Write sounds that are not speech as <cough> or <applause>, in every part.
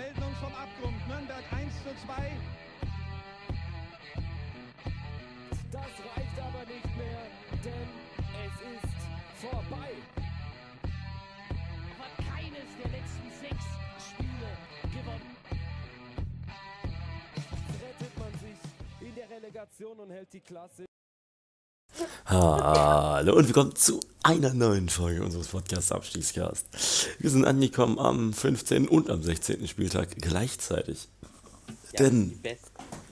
melden uns vom Abgrund. Nürnberg 1 zu 2. Das reicht aber nicht mehr, denn es ist vorbei. hat keines der letzten sechs Spiele gewonnen. Rettet man sich in der Relegation und hält die Klasse. Hallo und willkommen zu einer neuen Folge unseres Podcasts Abstiegscast. Wir sind angekommen am 15. und am 16. Spieltag gleichzeitig. Denn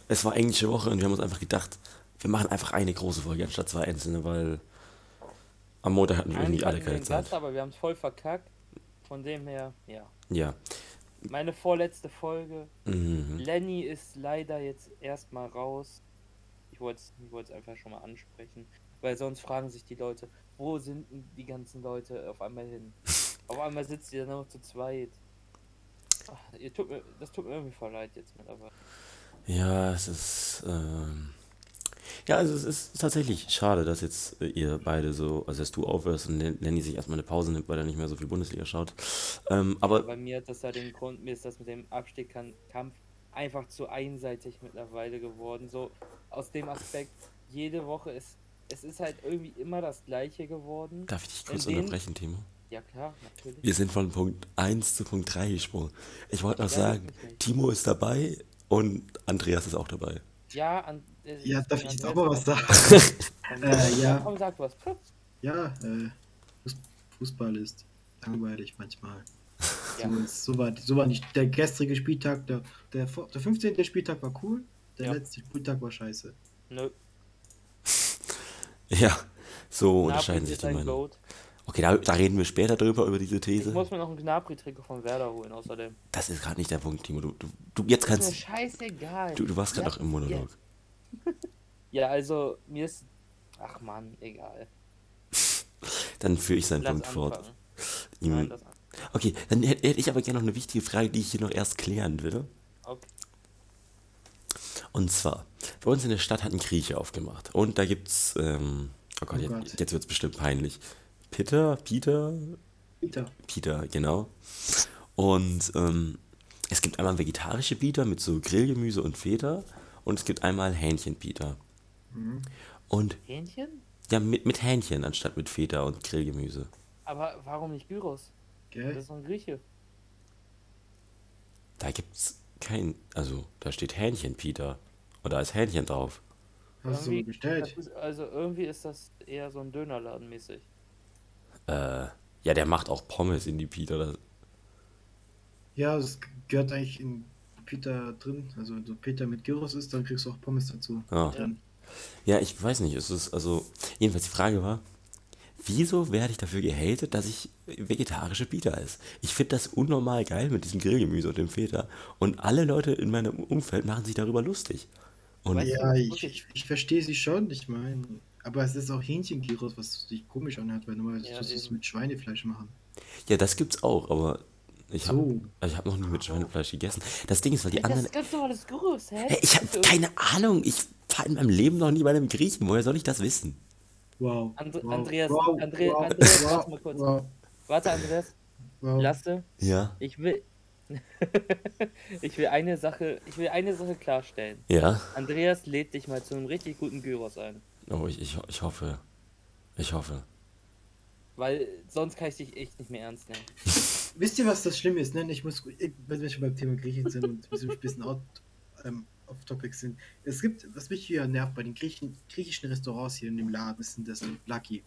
es war englische Woche und wir haben uns einfach gedacht, wir machen einfach eine große Folge anstatt zwei einzelne, weil am Montag hatten wir irgendwie alle keine Zeit. Gast, aber wir haben es voll verkackt. Von dem her, ja. Ja. Meine vorletzte Folge. Mhm. Lenny ist leider jetzt erstmal raus. Ich wollte es einfach schon mal ansprechen. Weil sonst fragen sich die Leute, wo sind denn die ganzen Leute auf einmal hin? <laughs> auf einmal sitzt ihr dann noch zu zweit. Ach, ihr tut mir, das tut mir irgendwie voll leid jetzt mittlerweile. Ja, es ist. Ähm, ja, also es ist tatsächlich schade, dass jetzt äh, ihr beide so, also dass du aufhörst und Len- Lenny sich erstmal eine Pause nimmt, weil er nicht mehr so viel Bundesliga schaut. Ähm, aber Bei mir hat das ja den Grund, mir ist das mit dem Abstiegskampf einfach zu einseitig mittlerweile geworden. So aus dem Aspekt, jede Woche ist, es ist halt irgendwie immer das gleiche geworden. darf ich dich kurz In den- unterbrechen, Timo? Ja klar, natürlich. Wir sind von Punkt 1 zu Punkt 3 gesprungen. Ich wollte noch Ja, sagen. Timo ist dabei und Andreas ist auch dabei. Ja, an, äh, Ja, darf ich jetzt auch mal was sagen? <laughs> Äh, ja. Komm, sag was. Puh. Ja, äh, Fuß- Fußball ist langweilig manchmal. Ja. So, so, war, so war nicht der gestrige Spieltag, der, der, der 15. Spieltag war cool, der Ja. letzte Spieltag war scheiße. Nö. <laughs> Ja, so Gnabry unterscheiden sich die ein Meinungen. Okay, da, da reden wir später drüber, über diese Ich These. muss mir noch ein Gnabry-Trikot von Werder holen, außerdem. Das ist gerade nicht der Punkt, Timo. Du, du, du jetzt Ist mir kannst. scheißegal. Du, du warst gerade Ja, noch im Monolog. <laughs> Ja, also, mir ist. Ach man, egal. <laughs> Dann führe ich seinen Lass Punkt fort. anfangen. Ihm- Nein. Okay, dann hätte hätte ich aber gerne noch eine wichtige Frage, die ich hier noch erst klären will. Und zwar, bei uns in der Stadt hat ein Grieche aufgemacht. Und da gibt's, ähm, oh Gott, Oh jetzt, Gott. jetzt wird's bestimmt peinlich. Peter, Peter, Peter. Peter, genau. Und ähm, es gibt einmal vegetarische Peter mit so Grillgemüse und Feta. Und es gibt einmal Hähnchen-Peter. Mhm. Und Hähnchen? ja, mit, mit Hähnchen anstatt mit Feta und Grillgemüse. Aber warum nicht Gyros? Das Gell? ist doch ein Grieche. Da gibt's kein, also da steht Hähnchen-Peter. Und da ist Hähnchen drauf. Hast du bestellt? Ist, also irgendwie ist das eher so ein Dönerladen mäßig. Äh, ja, der macht auch Pommes in die Peter. Das, Ja, das gehört eigentlich in Peter drin. Also wenn du Peter mit Gyros isst, dann kriegst du auch Pommes dazu. ja. Dann, Ja, ich weiß nicht, es ist, also, jedenfalls die Frage war, wieso werde ich dafür gehatet, dass ich vegetarische Pita esse? Ich finde das unnormal geil mit diesem Grillgemüse und dem Feta. Und alle Leute in meinem Umfeld machen sich darüber lustig. Und ja, ich, ich, ich verstehe sie schon, ich meine. Aber es ist auch Hähnchen-Gyros, was sich komisch anhört, weil normalerweise Ja, es mit Schweinefleisch machen. ja, das gibt's auch, aber ich habe So. ich hab noch nie mit Schweinefleisch gegessen. Das Ding ist, weil die das anderen. ist ganz normales Gyros, hä? Hey, ich habe keine Ahnung, ich war in meinem Leben noch nie bei einem Griechen. Woher soll ich das wissen? Wow. And wow. Andreas, wow. Andre, wow. Andreas, wow. warte mal kurz. Wow. Warte, Andreas, Wow. lasse. Ja. Ich will. <laughs> ich will eine Sache, ich will eine Sache klarstellen. Ja. Andreas lädt dich mal zu einem richtig guten Gyros ein. Oh, ich, ich, ich hoffe. Ich hoffe. Weil sonst kann ich dich echt nicht mehr ernst nehmen. <laughs> Wisst ihr, was das Schlimme ist? Ne? Ich muss, ich, wenn wir schon beim Thema Griechen sind und wir ein bisschen out, ähm, off topic sind. Es gibt, was mich hier nervt bei den Griechen, griechischen Restaurants hier in dem Laden, ist das Lucky.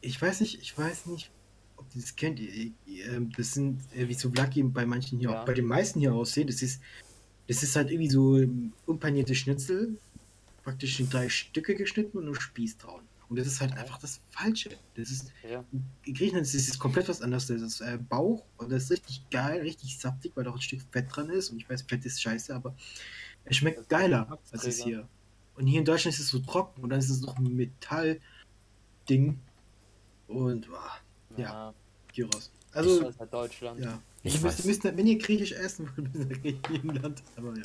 Ich weiß nicht, ich weiß nicht, ob ihr das kennt. Ihr, ähm, Das sind, äh, wie so Lucky bei manchen hier, Ja. auch bei den meisten hier aussehen. Das ist, das ist halt irgendwie so ähm, unpanierte Schnitzel, praktisch in drei Stücke geschnitten und nur Spieß drauf. Und das ist halt einfach das Falsche. Das ist, Ja. in Griechenland ist es komplett was anderes. Das ist äh, Bauch und das ist richtig geil, richtig saftig, weil da auch ein Stück Fett dran ist. Und ich weiß, Fett ist scheiße, aber es schmeckt geiler als es hier. Und hier in Deutschland ist es so trocken und dann ist es noch ein Metall-Ding. Und ah, ja, Gyros. Also, das ist halt Deutschland. ja. Ich ihr müsst, müsst, wenn ihr griechisch essen wollt, <laughs> müsst ihr nach Griechenland. Aber ja.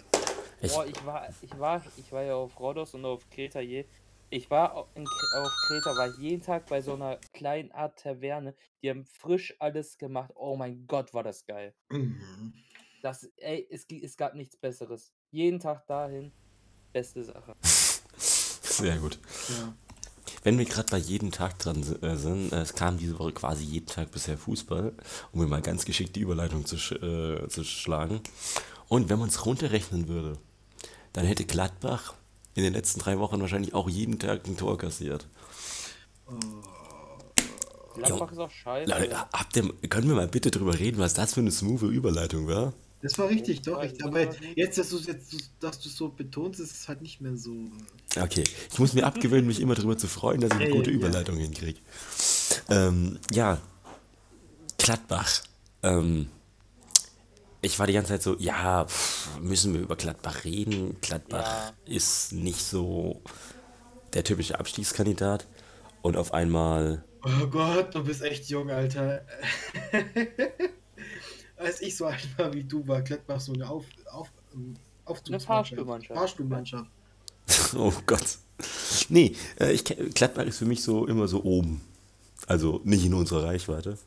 Ich, Boah, ich war, ich war, ich war ja auf Rhodos und auf Kreta je. Ich war in, auf Kreta, war jeden Tag bei so einer kleinen Art Taverne. Die haben frisch alles gemacht. Oh mein Gott, war das geil. Mhm. Das, ey, es, es gab nichts Besseres. Jeden Tag dahin, beste Sache. <laughs> Sehr gut. Ja. Wenn wir gerade bei jedem Tag dran äh, sind, äh, es kam diese Woche quasi jeden Tag bisher Fußball, um mir mal ganz geschickt die Überleitung zu, sch äh, zu schlagen. Und wenn man es runterrechnen würde, dann hätte Gladbach in den letzten drei Wochen wahrscheinlich auch jeden Tag ein Tor kassiert. Gladbach ist auch scheiße. Leute, habt ihr, können wir mal bitte drüber reden, was das für eine smooth Überleitung war? Das war richtig, doch. Ja, Ich, aber nicht- jetzt, dass du jetzt, dass du so betonst, ist es halt nicht mehr so. Okay, ich muss mir abgewöhnen, mich immer darüber zu freuen, dass ich eine Ja, gute ja, ja. Überleitung hinkriege. Ähm, ja, Gladbach. Ähm, ich war die ganze Zeit so, ja, pff, müssen wir über Gladbach reden? Gladbach ist nicht so der typische Abstiegskandidat. Und auf einmal, Oh Gott, du bist echt jung, Alter. <laughs> Als ich so alt war wie du, war Gladbach so eine Auf, auf, ähm, Aufzugsmannschaft. Fahrstuhlmannschaft. Fahrstuhlmannschaft. <laughs> oh Gott. Nee, äh, ich, Gladbach ist für mich so immer so oben. Also nicht in unserer Reichweite.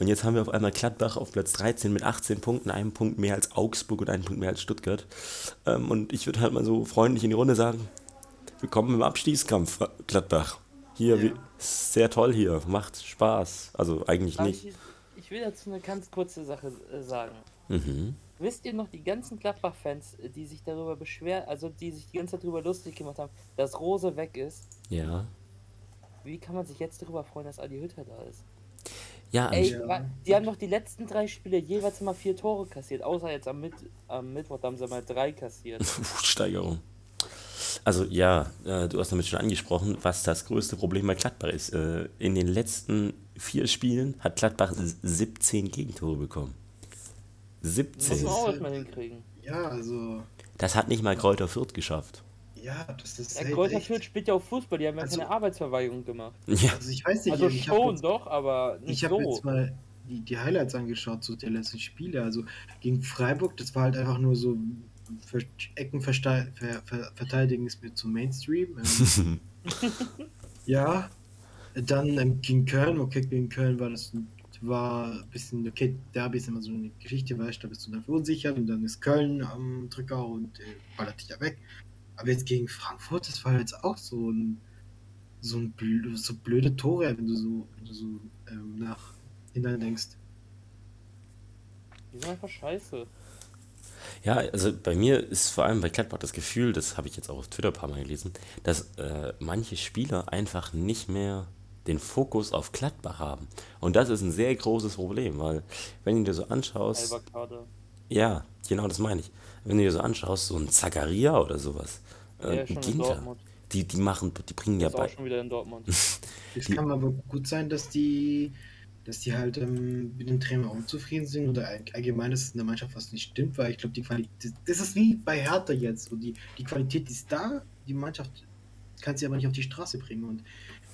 Und jetzt haben wir auf einmal Gladbach auf Platz 13 mit 18 Punkten, einem Punkt mehr als Augsburg und einen Punkt mehr als Stuttgart. Ähm, und ich würde halt mal so freundlich in die Runde sagen, willkommen im Abstiegskampf, äh, Gladbach. Hier, Ja. wie, sehr toll hier, macht Spaß. Also eigentlich nicht. Ich, will dazu eine ganz kurze Sache äh, sagen. Mhm. Wisst ihr noch die ganzen Gladbach-Fans, äh, die sich darüber beschweren, also die sich die ganze Zeit darüber lustig gemacht haben, dass Rose weg ist? Ja. Wie kann man sich jetzt darüber freuen, dass Adi Hütter da ist? Ja, Ey, Ja. die haben doch die letzten drei Spiele jeweils mal vier Tore kassiert, außer jetzt am, Mit am Mittwoch da haben sie mal drei kassiert. <laughs> Steigerung. Also ja, äh, du hast damit schon angesprochen, was das größte Problem bei Gladbach ist. Äh, in den letzten vier Spielen hat Gladbach s- 17 Gegentore bekommen. Muss 17. man auch erstmal hinkriegen. Ja, also. Das hat nicht mal Kräuter Fürth geschafft. Ja, das ist. Ja, Kräuter echt- Fürth spielt ja auch Fußball, die haben ja Also- keine Arbeitsverweigerung gemacht. Ja, Also ich weiß nicht, Also ich schon jetzt, doch, aber nicht ich habe so. jetzt mal die, die Highlights angeschaut, so der letzten Spiele. Also gegen Freiburg, das war halt einfach nur so Ecken verste- ver ver verteidigen ist mir zu Mainstream. Ähm, <laughs> ja, dann ähm, gegen Köln, okay, gegen Köln war das war ein bisschen, okay, Derby ist immer so eine Geschichte, weißt du, da bist du dann verunsichert und dann ist Köln am Drücker und äh, ballert dich ja weg. Aber jetzt gegen Frankfurt, das war jetzt auch so ein so ein blö so blöde Tore, wenn du so, wenn du so ähm, nach hinein denkst. Die sind einfach scheiße. Ja, also bei mir ist vor allem bei Gladbach das Gefühl, das habe ich jetzt auch auf Twitter ein paar Mal gelesen, dass äh, manche Spieler einfach nicht mehr den Fokus auf Gladbach haben. Und das ist ein sehr großes Problem, weil wenn du dir so anschaust. Ja, genau das meine ich. Wenn du dir so anschaust, so ein Zagaria oder sowas, äh, ist schon in Ginter, Dortmund. die, die machen, die bringen ja Ist auch bei. schon wieder in Dortmund. <laughs> Es kann aber gut sein, dass die, dass die halt ähm, mit dem Trainer unzufrieden sind oder all- allgemein, dass es in der Mannschaft was nicht stimmt, weil ich glaube, die Qualität, das ist wie bei Hertha jetzt, so die, die Qualität ist da, die Mannschaft kann sie aber nicht auf die Straße bringen und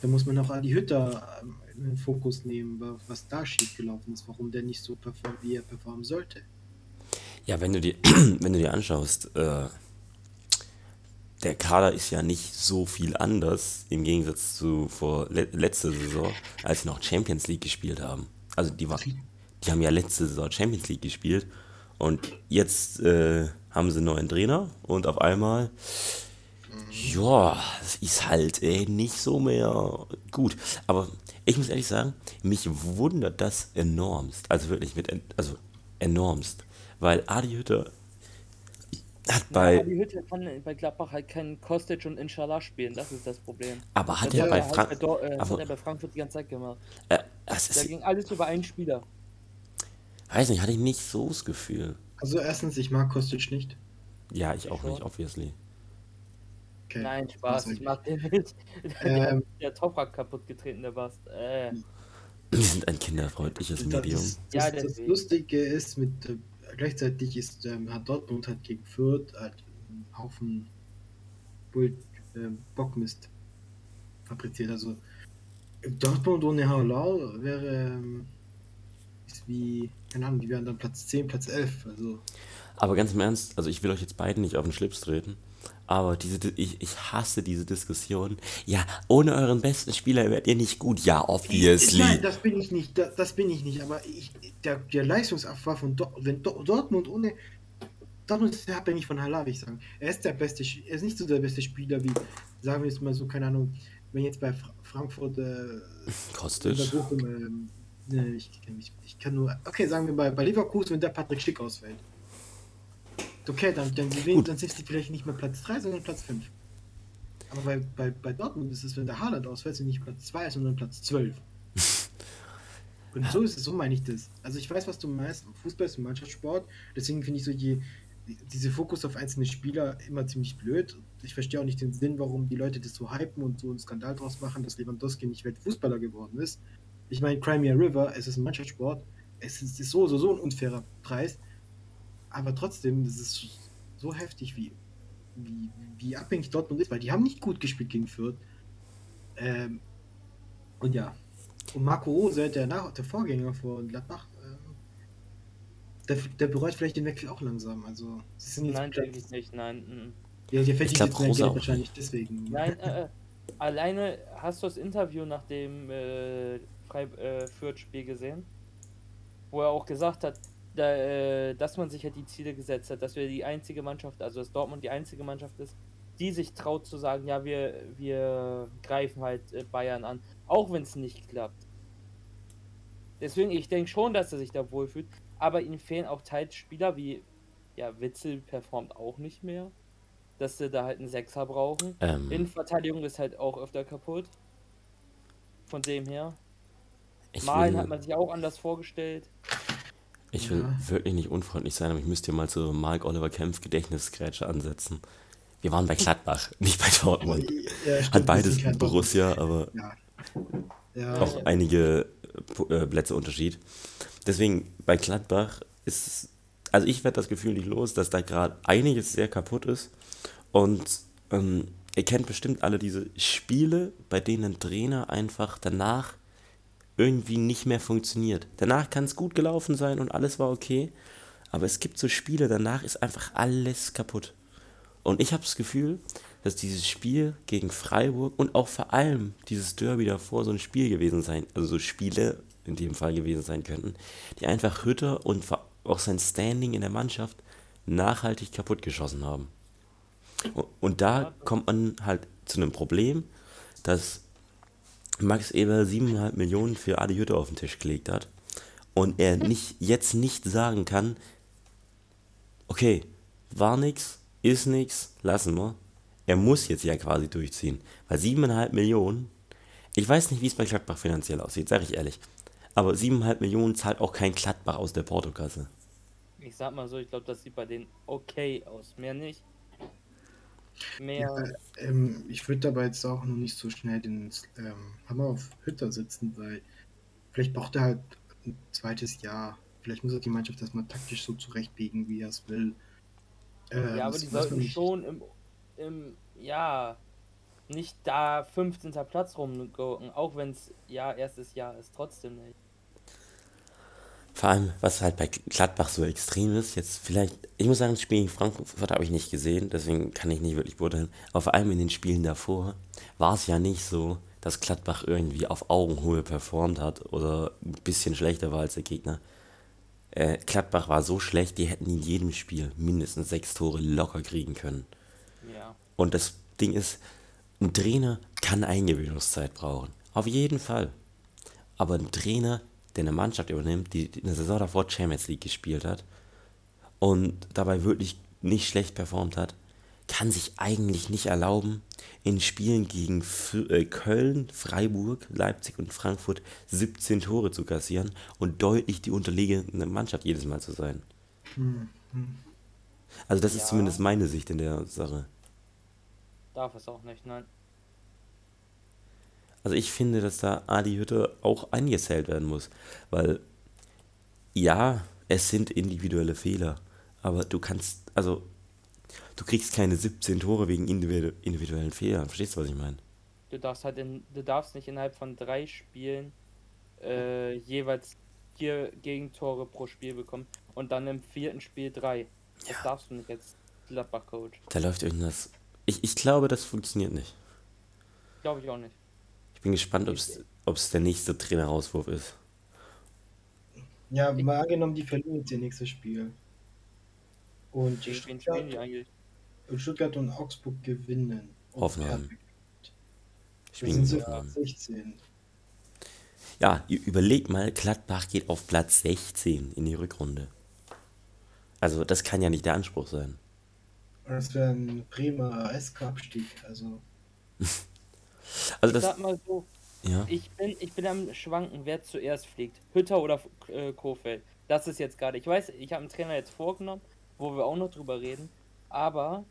da muss man auch Adi Hütter ähm, in den Fokus nehmen, wa- was da schiefgelaufen ist, warum der nicht so performt, wie er performen sollte. Ja, wenn du dir, <clears throat> wenn du dir anschaust, äh, der Kader ist ja nicht so viel anders im Gegensatz zu vor le letzter Saison, als sie noch Champions League gespielt haben. Also die war, die haben ja letzte Saison Champions League gespielt und jetzt äh, haben sie einen neuen Trainer und auf einmal Ja, ist halt ey, nicht so mehr gut. Aber ich muss ehrlich sagen, mich wundert das enormst. Also wirklich mit, also enormst. Weil Adi Hütter hat Bei bei, die Hütte kann bei Gladbach halt keinen Kostic und Inshallah spielen, das ist das Problem. aber hat Das er hat bei halt Frank, bei, Dor- äh, aber- hat er bei Frankfurt die ganze Zeit gemacht. äh, das Da ist, ging alles über einen Spieler. weiß nicht, hatte ich nicht so das Gefühl. Also erstens, ich mag Kostic nicht. Ja, ich auch Schon. nicht, obviously. Okay. Nein, Spaß, ich mag den nicht. <laughs> Der Ähm. hat der Toprak kaputt getreten, der Bast. Äh, Wir sind ein kinderfreundliches Das, Medium. das, Ja, das. Lustige ist, mit gleichzeitig ist ähm, hat Dortmund hat gegen Fürth halt einen Haufen Bull, äh, Bockmist fabriziert. Also Dortmund ohne Haaland wäre ähm, ist wie, keine Ahnung, die wären dann Platz 10, Platz 11. Also Aber ganz im Ernst, also ich will euch jetzt beiden nicht auf den Schlips treten, Aber diese, Di- ich, ich hasse diese Diskussion. Ja, ohne euren besten Spieler werdet ihr nicht gut. Ja, obviously. nein, das bin ich nicht, das, das bin ich nicht, aber ich, der, der Leistungsabfall von Dor wenn Dor Dortmund ohne Dortmund ist abhängig von Haller, will ich sagen. Er ist der beste, er ist nicht so der beste Spieler wie, sagen wir jetzt mal so, keine Ahnung, wenn jetzt bei Fra Frankfurt äh, Kostic. Bochum, ich, ich, ich kann nur, okay, sagen wir bei, bei Leverkusen, wenn der Patrick Schick ausfällt. Okay, dann, dann, gewinnen, Gut. dann sind sie vielleicht nicht mehr Platz 3, sondern Platz 5. Aber bei, bei, bei Dortmund ist es, wenn der Haaland ausfällt, sind nicht Platz 2, sondern Platz 12. <laughs> Und so ist es, so meine ich das. Also ich weiß, was du meinst. Fußball ist ein Mannschaftssport. Deswegen finde ich so je, diese Fokus auf einzelne Spieler immer ziemlich blöd. Ich verstehe auch nicht den Sinn, warum die Leute das so hypen und so einen Skandal draus machen, dass Lewandowski nicht Weltfußballer geworden ist. Ich meine, Crimea River, es ist ein Mannschaftssport. Es ist, ist so, so, so ein unfairer Preis. Aber trotzdem, das ist so heftig, wie, wie, wie abhängig Dortmund ist, weil die haben nicht gut gespielt gegen Fürth. Ähm, und ja. Und Marco Rose, der, Nach der Vorgänger von Gladbach, ähm, der, der bereut vielleicht den Wechsel auch langsam. Also, sie sind jetzt Nein, denke ich nicht. Nein. Ja, der verdient glaub, jetzt sein Rose Geld auch wahrscheinlich deswegen. Nein, äh, äh, alleine hast du das Interview nach dem äh, Frei äh, Fürth-Spiel gesehen? Wo er auch gesagt hat, da, äh, dass man sich halt die Ziele gesetzt hat, dass wir die einzige Mannschaft, also dass Dortmund die einzige Mannschaft ist, die sich traut zu sagen, ja, wir, wir greifen halt äh, Bayern an, auch wenn es nicht klappt. Deswegen, ich denke schon, dass er sich da wohlfühlt, aber ihm fehlen auch teils Spieler wie, ja, Witzel performt auch nicht mehr, dass sie da halt einen Sechser brauchen. Ähm, Innenverteidigung ist halt auch öfter kaputt. Von dem her. Malen will, hat man sich auch anders vorgestellt. Ich will Ja. wirklich nicht unfreundlich sein, aber ich müsste dir mal so Mark Oliver Kempf Gedächtnisgrätsche ansetzen. Wir waren bei Gladbach, <laughs> nicht bei Dortmund. Ja, stimmt, Hat beides Borussia, aber Ja. Auch einige äh, äh, Plätze Unterschied. Deswegen bei Gladbach ist es, also ich werde das Gefühl nicht los, dass da gerade einiges sehr kaputt ist. Und ähm, ihr kennt bestimmt alle diese Spiele, bei denen ein Trainer einfach danach irgendwie nicht mehr funktioniert. Danach kann es gut gelaufen sein und alles war okay, aber es gibt so Spiele, danach ist einfach alles kaputt. Und ich habe das Gefühl, dass dieses Spiel gegen Freiburg und auch vor allem dieses Derby davor so ein Spiel gewesen sein, also so Spiele in dem Fall gewesen sein könnten, die einfach Hütter und auch sein Standing in der Mannschaft nachhaltig kaputt geschossen haben. Und da kommt man halt zu einem Problem, dass Max Eber 7,5 Millionen für Adi Hütter auf den Tisch gelegt hat und er nicht, jetzt nicht sagen kann, okay, war nix, ist nix, lassen wir. Er muss jetzt ja quasi durchziehen, weil 7,5 Millionen, ich weiß nicht, wie es bei Gladbach finanziell aussieht, sage ich ehrlich, aber 7,5 Millionen zahlt auch kein Gladbach aus der Portokasse. Ich sag mal so, ich glaube, das sieht bei denen okay aus. Mehr nicht. Ja, Mehr. ähm, ich würde aber jetzt auch noch nicht so schnell den ähm, Hammer auf Hütter sitzen, weil vielleicht braucht er halt ein zweites Jahr. Vielleicht muss er die Mannschaft erstmal taktisch so zurechtbiegen, wie er es will. Äh, ja, aber die sollten schon im, im, ja, nicht da 15. Platz rumgucken, auch wenn es ja erstes Jahr ist, trotzdem nicht. Vor allem, was halt bei Gladbach so extrem ist, jetzt vielleicht, ich muss sagen, das Spiel gegen Frankfurt habe ich nicht gesehen, deswegen kann ich nicht wirklich beurteilen. Aber vor allem in den Spielen davor war es ja nicht so, dass Gladbach irgendwie auf Augenhöhe performt hat oder ein bisschen schlechter war als der Gegner. Äh, Gladbach war so schlecht, die hätten in jedem Spiel mindestens sechs Tore locker kriegen können. Ja. Und das Ding ist, ein Trainer kann Eingewöhnungszeit brauchen. Auf jeden Fall. Aber ein Trainer, der eine Mannschaft übernimmt, die in der Saison davor Champions League gespielt hat und dabei wirklich nicht schlecht performt hat, kann sich eigentlich nicht erlauben, in Spielen gegen F äh, Köln, Freiburg, Leipzig und Frankfurt 17 Tore zu kassieren und deutlich die unterlegene Mannschaft jedes Mal zu sein. Also das ist Ja. zumindest meine Sicht in der Sache. Darf es auch nicht, nein. Also ich finde, dass da Adi Hütte auch eingezählt werden muss, weil ja, es sind individuelle Fehler, aber du kannst, also du kriegst keine 17 Tore wegen individu individuellen Fehlern. Verstehst du, was ich meine? Du darfst halt in, du darfst nicht innerhalb von drei Spielen äh, jeweils vier Gegentore pro Spiel bekommen und dann im vierten Spiel drei. Das darfst du nicht als Gladbach-Coach. Da läuft irgendwas. Ich, ich glaube, das funktioniert nicht. Glaube ich auch nicht. Ich bin gespannt, ob es der nächste Trainerauswurf ist. Ja, mal angenommen, die verlieren jetzt ihr nächstes Spiel. Und die Stuttgart, Stuttgart und Augsburg gewinnen. Und Hoffenheim. Spielen sind auf 16. Ja, überleg mal, Gladbach geht auf Platz 16 in die Rückrunde. Also, das kann ja nicht der Anspruch sein. Und das wäre ein Bremer SK-Abstieg. Also, <laughs> Also, Ich das, sag mal so, ja. ich bin, ich bin am Schwanken, wer zuerst fliegt. Hütter oder äh, Kofeld. Das ist jetzt gerade. Ich weiß, ich habe einen Trainer jetzt vorgenommen, wo wir auch noch drüber reden. Aber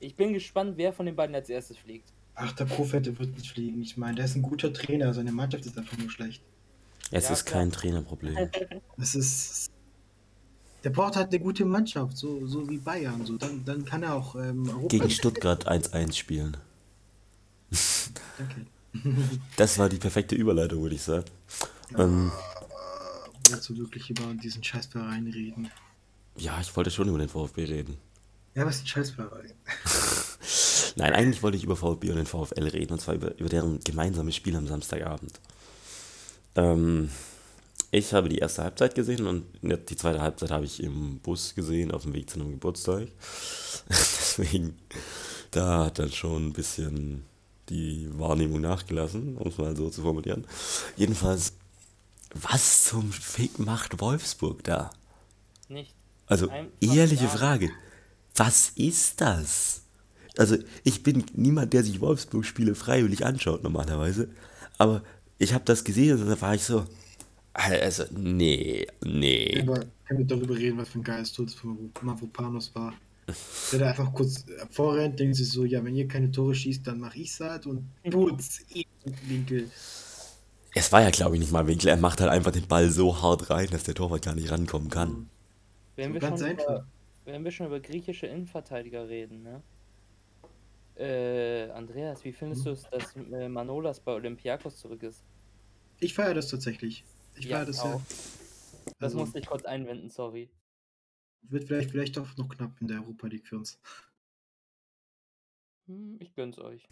ich bin gespannt, wer von den beiden als erstes fliegt. ach, der Kofeld wird nicht fliegen. Ich meine, der ist ein guter Trainer. Seine Mannschaft ist einfach nur schlecht. Es Ja, ist klar. kein Trainerproblem. <laughs> Es ist. Der braucht halt eine gute Mannschaft, so, so wie Bayern. So. Dann, dann kann er auch ähm, Europa. Gegen Stuttgart 1-1 spielen. Danke. Das war die perfekte Überleitung, würde ich sagen. Ähm, Willst du wirklich über diesen Scheißverein reden? ja, ich wollte schon über den VfB reden. Ja, was ist ein Scheißverein? <laughs> Nein, eigentlich wollte ich über VfB und den VfL reden, und zwar über, über deren gemeinsames Spiel am Samstagabend. Ähm, ich habe die erste Halbzeit gesehen und die zweite Halbzeit habe ich im Bus gesehen, auf dem Weg zu einem Geburtstag. <laughs> Deswegen, da hat dann schon ein bisschen die Wahrnehmung nachgelassen, um es mal so zu formulieren. Jedenfalls, was zum Fick macht Wolfsburg da? Nicht. Also, ehrliche Frage. Was ist das? Also, ich bin niemand, der sich Wolfsburg-Spiele freiwillig anschaut, normalerweise. Aber ich habe das gesehen und da war ich so. Also, nee, nee. Aber können wir darüber reden, was für ein geiles Tor das von Mavropanos war. Der da einfach kurz vorrennt, denkt sich so, ja, wenn ihr keine Tore schießt, dann mach ich's halt und putz, Winkel. Es war ja, glaube ich, nicht mal Winkel. Er macht halt einfach den Ball so hart rein, dass der Torwart gar nicht rankommen kann. Wenn, So wir ganz schon einfach. über, wenn wir schon über griechische Innenverteidiger reden, ne? Äh, Andreas, wie findest du es, dass äh, Manolas bei Olympiakos zurück ist? Ich feiere das tatsächlich. Ich Ja, feiere das auch. ja. Das Also, musste ich kurz einwenden, sorry. Wird vielleicht, vielleicht auch noch knapp in der Europa League für uns. Hm, ich gönn's euch.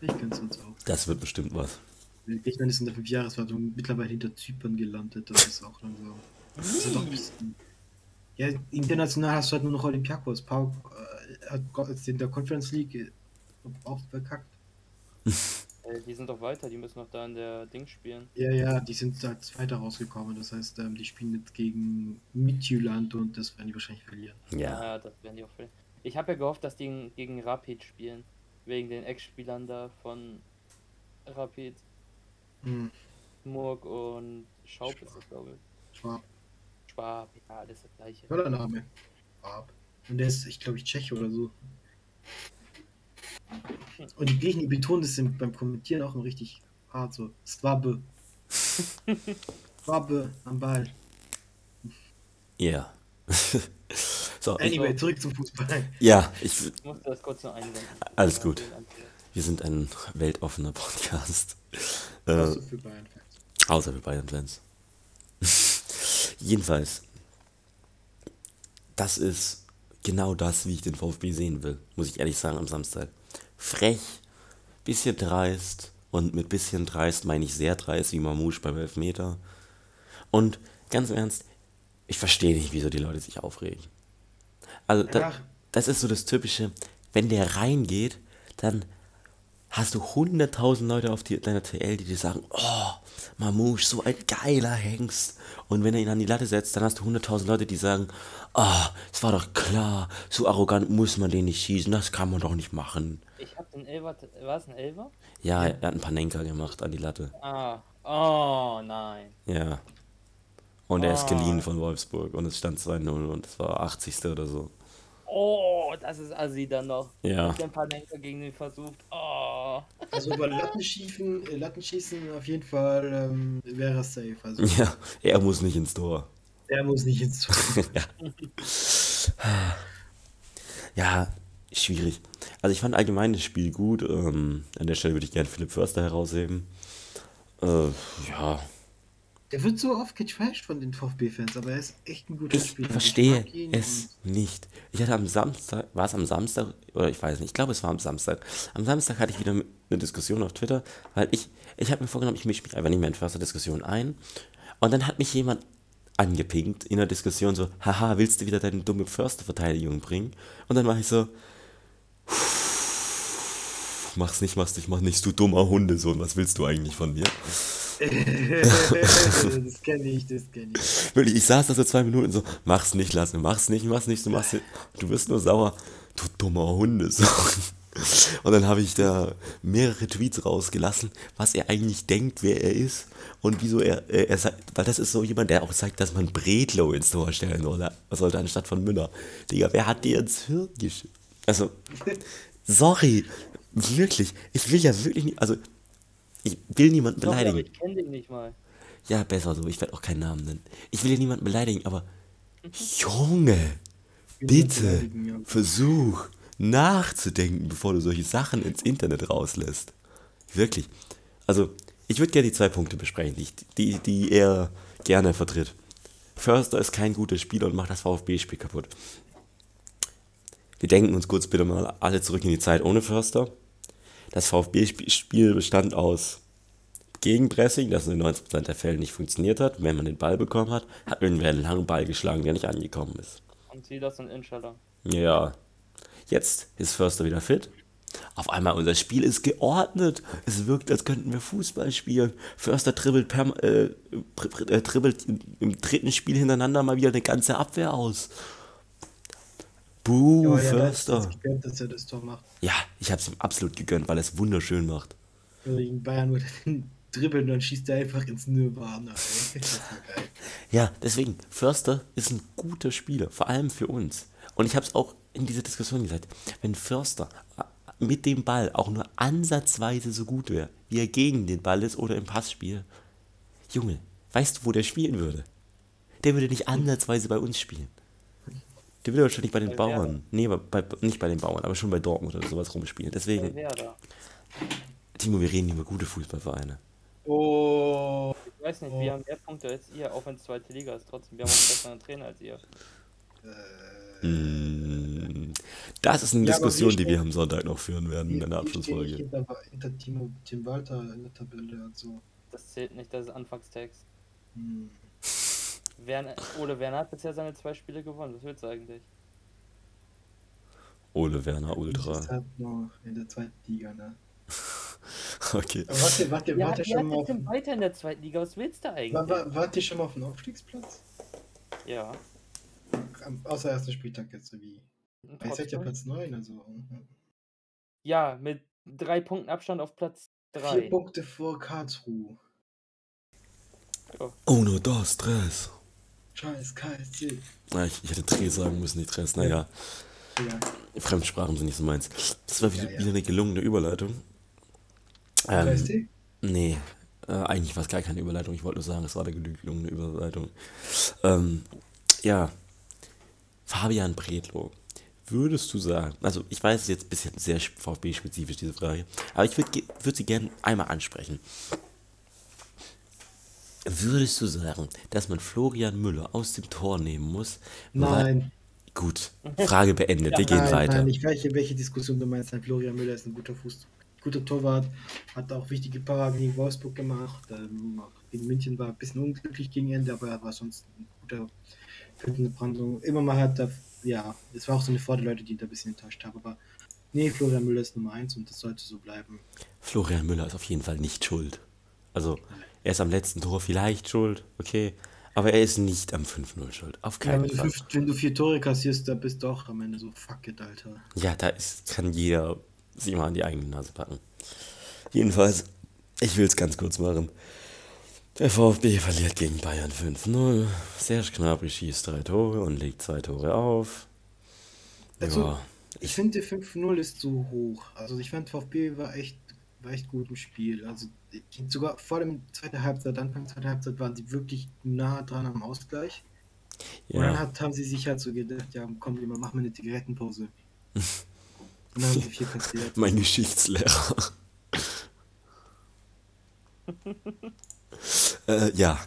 Ich gönn's uns auch. Das wird bestimmt was. Griechenland ist in der Fünfjahreswertung mittlerweile hinter Zypern gelandet. Das ist auch langsam. Das ist halt auch ein bisschen. Ja, international hast du halt nur noch Olympiakos. Pauk äh, hat in der Conference League äh, auch verkackt. <laughs> Die sind doch weiter, die müssen noch da in der Ding spielen. Ja, ja, die sind da zweiter rausgekommen. Das heißt, ähm, die spielen jetzt gegen Midtjylland und das werden die wahrscheinlich verlieren. Ja. Ja, das werden die auch verlieren. Ich habe ja gehofft, dass die gegen Rapid spielen. Wegen den Ex-Spielern da von Rapid. Hm, Murk und Schaub ist das, glaube ich. Schwab. Schwab, ja, alles das gleiche. Toller Name. Schwab. Und der ist, ich glaube, ich Tscheche oder so. Und die Griechen, die betonen das im, beim Kommentieren auch noch richtig hart so. Swabe. <laughs> Swabe am Ball. Ja. <laughs> so, ich, Anyway, zurück zum Fußball. ja, ich, Ich musste das kurz noch einwenden. Alles gut. Wir sind ein weltoffener Podcast. Äh, Also für Bayern-Fans. Außer für Bayern-Fans. <laughs> Jedenfalls, das ist genau das, wie ich den VfB sehen will, muss ich ehrlich sagen, am Samstag. Frech, bisschen dreist und mit bisschen dreist meine ich sehr dreist, wie Mamouche beim Elfmeter. Und ganz im Ernst, ich verstehe nicht, wieso die Leute sich aufregen. Also, da, das ist so das Typische, wenn der reingeht, dann hast du 100.000 Leute auf die, deiner TL, die dir sagen, oh, Mamouche, so ein geiler Hengst. Und wenn er ihn an die Latte setzt, dann hast du 100.000 Leute, die sagen, oh, es war doch klar, so arrogant muss man den nicht schießen, das kann man doch nicht machen. Ich habe den Elfer, war es ein Elfer? Ja, er hat ein Panenka gemacht an die Latte. Ah, oh nein. Ja. Und er ist Ah. geliehen von Wolfsburg und es stand 2-0 und es war 80. oder so. Oh, das ist Assi dann noch. Ja. Ich ein paar Lenker gegen den versucht. Oh. Also über Lattenschießen, äh, Lattenschießen auf jeden Fall ähm, wäre es safe. Also Ja, er muss nicht ins Tor. er muss nicht ins Tor. <laughs> Ja, schwierig. Also ich fand allgemein das Spiel gut. Ähm, an der Stelle würde ich gerne Philipp Förster herausheben. Äh, ja, Der wird so oft getrashed von den VfB-Fans, aber er ist echt ein guter Ich Spieler. verstehe mag ihn es nicht. Ich hatte am Samstag, war es am Samstag, oder ich weiß nicht, ich glaube es war am Samstag. Am Samstag hatte ich wieder eine Diskussion auf Twitter, weil ich, ich habe mir vorgenommen, ich mische mich einfach nicht mehr in förster Diskussion ein. Und dann hat mich jemand angepinkt in der Diskussion so, haha, willst du wieder deine dumme Försterverteidigung bringen? Und dann war ich so, mach's nicht, mach's nicht, mach nicht, du dummer Hundesohn, was willst du eigentlich von mir? <laughs> das kenne ich, das kenne ich. Wirklich, ich saß da so zwei Minuten so, mach's nicht, lass mir, mach's nicht, mach's nicht, du machst du wirst nur sauer, du dummer Hunde. So. Und dann habe ich da mehrere Tweets rausgelassen, was er eigentlich denkt, wer er ist und wieso er, er, er sagt, weil das ist so jemand, der auch sagt, dass man Bredlow ins Tor stellen sollte, sollte anstatt von Müller. Digga, wer hat dir ins Hirn geschickt? Also, sorry, wirklich, ich will ja wirklich nicht, also, ich will niemanden aber beleidigen. ich kenne den nicht mal. Ja, besser so, ich werde auch keinen Namen nennen. Ich will ja niemanden beleidigen, aber Junge, bitte ja. versuch nachzudenken, bevor du solche Sachen ins Internet rauslässt. Wirklich. Also, ich würde gerne die zwei Punkte besprechen, die, die, die er gerne vertritt. Förster ist kein guter Spieler und macht das VfB-Spiel kaputt. Wir denken uns kurz bitte mal alle zurück in die Zeit ohne Förster. Das VfB-Spiel bestand aus Gegenpressing, das in 90% der Fälle nicht funktioniert hat. Wenn man den Ball bekommen hat, hat man einen langen Ball geschlagen, der nicht angekommen ist. Und Silas und Inshallah. Ja, jetzt ist Förster wieder fit. Auf einmal unser Spiel ist geordnet. Es wirkt, als könnten wir Fußball spielen. Förster dribbelt, perm äh, äh, dribbelt im dritten Spiel hintereinander mal wieder eine ganze Abwehr aus. Aber ja, Förster. es gegönnt, dass er das Tor macht. Ja, ich habe es ihm absolut gegönnt, weil er es wunderschön macht. Gegen Bayern würde er den <laughs> dribbeln und dann schießt er einfach ins Nirvana. Ja, deswegen, Förster ist ein guter Spieler, vor allem für uns. Und ich habe es auch in dieser Diskussion gesagt, wenn Förster mit dem Ball auch nur ansatzweise so gut wäre, wie er gegen den Ball ist oder im Passspiel, Junge, weißt du, wo der spielen würde? Der würde nicht ansatzweise bei uns spielen. Der würde wahrscheinlich bei den Bei Bauern, nee, bei, nicht bei den Bauern, aber schon bei Dortmund oder sowas rumspielen. Deswegen. Timo, wir reden über gute Fußballvereine. Oh, Ich weiß nicht, Oh. wir haben mehr Punkte als ihr, auch wenn es zweite Liga ist. Trotzdem, wir haben einen besseren Trainer als ihr. Mm, Das ist eine Ja, Diskussion, wir die wir am Sonntag noch führen werden in der Abschlussfolge. hinter, hinter Timo, Tim Walter in der Tabelle und so. Das zählt nicht, das ist Anfangstext. Hm. Werner, Ole Werner hat bisher seine zwei Spiele gewonnen. Was willst du eigentlich? Ole Werner Ultra. ist halt noch in der zweiten Liga, ne? <laughs> Okay. Warte, warte, Ja, warte schon mal hat auf, weiter in der zweiten Liga. Was willst du eigentlich? wa- wa- wart ihr schon mal auf den Aufstiegsplatz? Ja. Am, außer ersten Spieltag jetzt, so wie. Ihr seid ja. Platz 9, also. mhm. Ja, mit drei Punkten Abstand auf Platz Vier drei. Punkte vor Karlsruhe. Ohne das Stress. Scheiß KSC. Ah, ich, ich hätte Dreh sagen müssen, nicht Stress. Naja, Ja. Fremdsprachen sind nicht so meins. Das war wieder, Ja, ja. wieder eine gelungene Überleitung. Ähm, KSC? nee, äh, eigentlich war es gar keine Überleitung. Ich wollte nur sagen, es war eine gelungene Überleitung. Ähm, ja, Fabian Bredlow. Würdest du sagen, also ich weiß, es ist jetzt ein bisschen sehr VfB-spezifisch, diese Frage, aber ich würde würd sie gerne einmal ansprechen. Würdest du sagen, dass man Florian Müller aus dem Tor nehmen muss? Nein. Gut, Frage beendet, <laughs> wir gehen nein, weiter. Nein, ich weiß, welche Diskussion du meinst. Nein, Florian Müller ist ein guter Fuß, guter Torwart, hat auch wichtige Paraden gegen Wolfsburg gemacht. Ähm, gegen München war ein bisschen unglücklich gegen Ende, aber er war sonst ein guter Brandung. Immer mal hat er, ja, es war auch so eine Vorderleute, die ihn da ein bisschen enttäuscht haben, aber nee, Florian Müller ist Nummer eins und das sollte so bleiben. Florian Müller ist auf jeden Fall nicht schuld. Also, er ist am letzten Tor vielleicht schuld, okay, aber er ist nicht am 5-0 schuld. Auf Ja, keinen du Fall. wenn du vier Tore kassierst, da bist du auch am Ende so fuck it, Alter. Ja, da ist, kann jeder sich mal an die eigene Nase packen. Jedenfalls, ich will es ganz kurz machen. Der VfB verliert gegen Bayern 5-0. Serge Gnabry schießt drei Tore und legt zwei Tore auf. Also, ja, Ich finde, 5-0 ist zu hoch. Also ich fand VfB war echt, war echt gut im Spiel. Also sogar vor dem zweiten Halbzeit, Anfang zweiten Halbzeit waren sie wirklich nah dran am Ausgleich. Und dann ja. hat, haben sie sich halt so gedacht, ja komm, lieber machen wir eine Zigarettenpause. <laughs> Und dann haben sie viel kassiert. mein Geschichtslehrer. <laughs> äh, ja,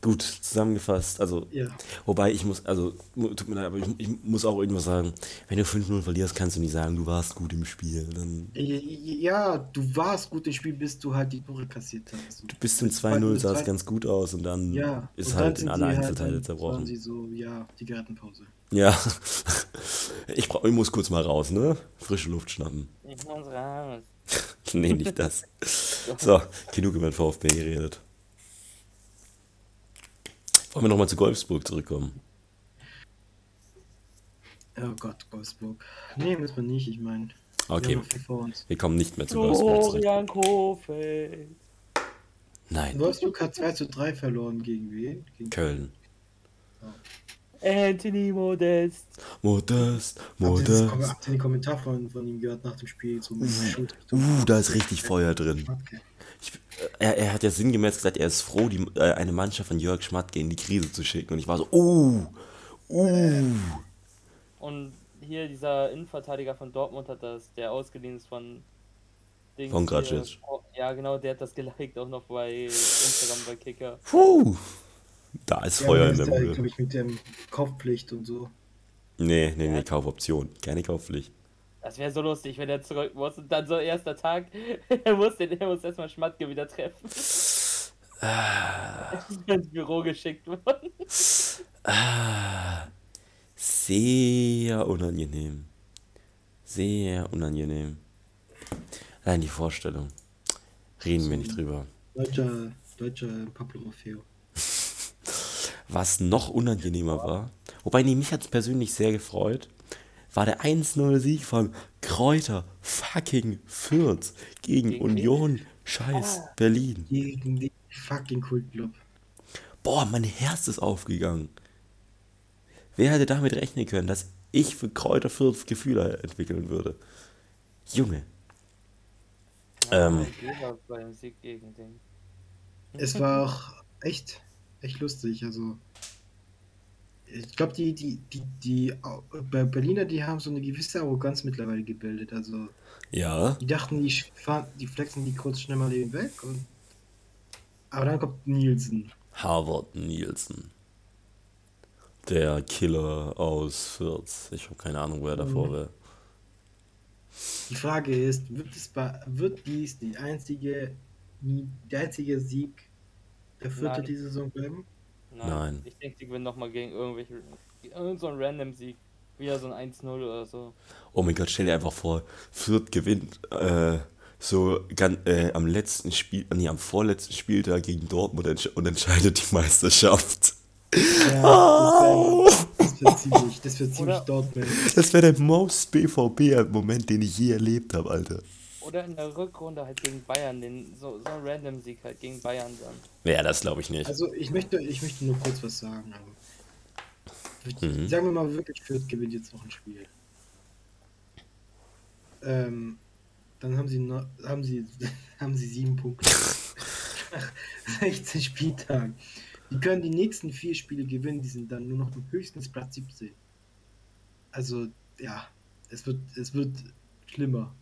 gut zusammengefasst. Also, Ja. wobei ich muss, also, tut mir leid, aber ich, ich muss auch irgendwas sagen. Wenn du 5-0 verlierst, kannst du nicht sagen, du warst gut im Spiel. Dann Ja, du warst gut im Spiel, bis du halt die Tore kassiert hast. du bis zum Zweiten- 2-0 sah es ganz gut aus und dann Ja, ist und dann halt in sind alle halt Einzelteile dann- zerbrochen. waren sie so, ja, die Gartenpause. Ja. <laughs> Ich, brauch, ich muss kurz mal raus, ne? Frische Luft schnappen. Ich muss raus. <laughs> nee, nicht das. <laughs> So, genug über den VfB geredet. Wollen wir nochmal zu Wolfsburg zurückkommen? Oh Gott, Wolfsburg. Nee, müssen wir nicht, ich meine. Okay, Wir wir kommen nicht mehr zu Wolfsburg zurück. Florian Kofeld. Nein, Wolfsburg hat 2 zu 3 verloren gegen wen? Gegen Köln. Anthony Modest. Modest, Modest. habt ihr den Kommentar von, von ihm gehört nach dem Spiel? So Schulter. Uh, da ist richtig Feuer drin. Okay. Ich, er, er hat ja sinngemäß gesagt, er ist froh, die, äh, eine Mannschaft von Jörg Schmatke in die Krise zu schicken. Und ich war so, uh, uh. Und hier dieser Innenverteidiger von Dortmund hat das, der ausgeliehen ist von Dings Von. Oh, Ja, genau, der hat das geliked auch noch bei Instagram bei Kicker. Puh. Da ist Ja, Feuer in der Bude. glaube ich, mit dem Kaufpflicht und so. Nee, nee, nee, Kaufoption. Keine Kaufpflicht. Das wäre so lustig, wenn er zurück muss und dann so erster Tag, <laughs> er muss, den, er muss erstmal Schmatke wieder treffen. Ah. ins Büro geschickt worden. Ah, sehr unangenehm. Sehr unangenehm. Allein die Vorstellung. Reden wir nicht drüber. Deutscher, deutscher Pablo Maffeo. Was noch unangenehmer war, wobei nee, mich hat es persönlich sehr gefreut, war der 1-0-Sieg von Kräuter fucking Fürth gegen, Gegen Union Scheiß Berlin. Gegen den fucking Kultclub. Boah, mein Herz ist aufgegangen. Wer hätte damit rechnen können, dass ich für Kräuter Fürth Gefühle entwickeln würde? Junge. Ähm. Den. Es <laughs> war auch echt, echt lustig. Also, ich glaube, die, die, die, die Be- Berliner, die haben so eine gewisse Arroganz mittlerweile gebildet. Also, Ja. die dachten, die, fahren, die flexen die kurz schnell mal eben weg. Und, aber dann kommt Nielsen. Harvard Nielsen. Der Killer aus Fürth. Ich habe keine Ahnung, wo er davor wäre. Die Frage ist, wird, es bei, wird dies die einzige, der einzige Sieg der Vierte diese Saison bleiben? Nein. Ich denke, die gewinnen nochmal gegen irgendwelche. Irgend so ein random Sieg. Wieder so ein 1-0 oder so. Oh mein Gott, stell dir einfach vor, Fürth gewinnt äh, so ganz, äh, am letzten Spiel, nee, am vorletzten Spieltag gegen Dortmund entsch und entscheidet die Meisterschaft. Ja, <laughs> das wird ziemlich, das wird ziemlich Dortmund. Das wäre der most BVB-Moment, den ich je erlebt habe, Alter. Oder in der Rückrunde halt gegen Bayern, den, so, so ein random Sieg halt gegen Bayern dann. Ja, das glaube ich nicht. Also ich möchte, ich möchte nur kurz was sagen. aber- Mhm. Sagen wir mal wirklich, Fürth gewinnt jetzt noch ein Spiel. Ähm, dann haben sie noch, haben sie <laughs> haben sie sieben Punkte. <laughs> Nach 16 Spieltagen. Die können die nächsten vier Spiele gewinnen, die sind dann nur noch höchstens Platz 17. Also, ja, es wird, es wird schlimmer.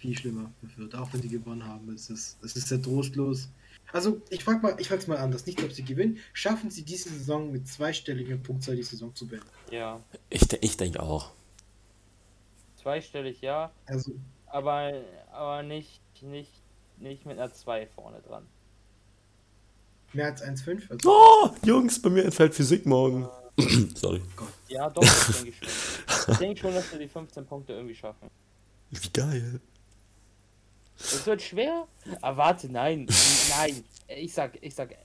Viel schlimmer für Fürth, auch wenn sie gewonnen haben. Es ist, es ist sehr trostlos. Also, ich frage mal, ich frag's mal anders. Nicht, ob sie gewinnen. Schaffen sie diese Saison mit zweistelliger Punktzahl die Saison zu beenden? Ja. Ich, ich denke auch. Zweistellig ja, Also, aber, aber nicht, nicht, nicht mit einer 2 vorne dran. mehr als 1,5? Also, Oh, Jungs, bei mir entfällt Physik morgen. <clears throat> Sorry. Ja, doch, das <laughs> denke ich schon. Ich denke schon, dass wir die 15 Punkte irgendwie schaffen. Wie geil. Es wird schwer? Aber warte, nein. Nein. Ich sag, ich sag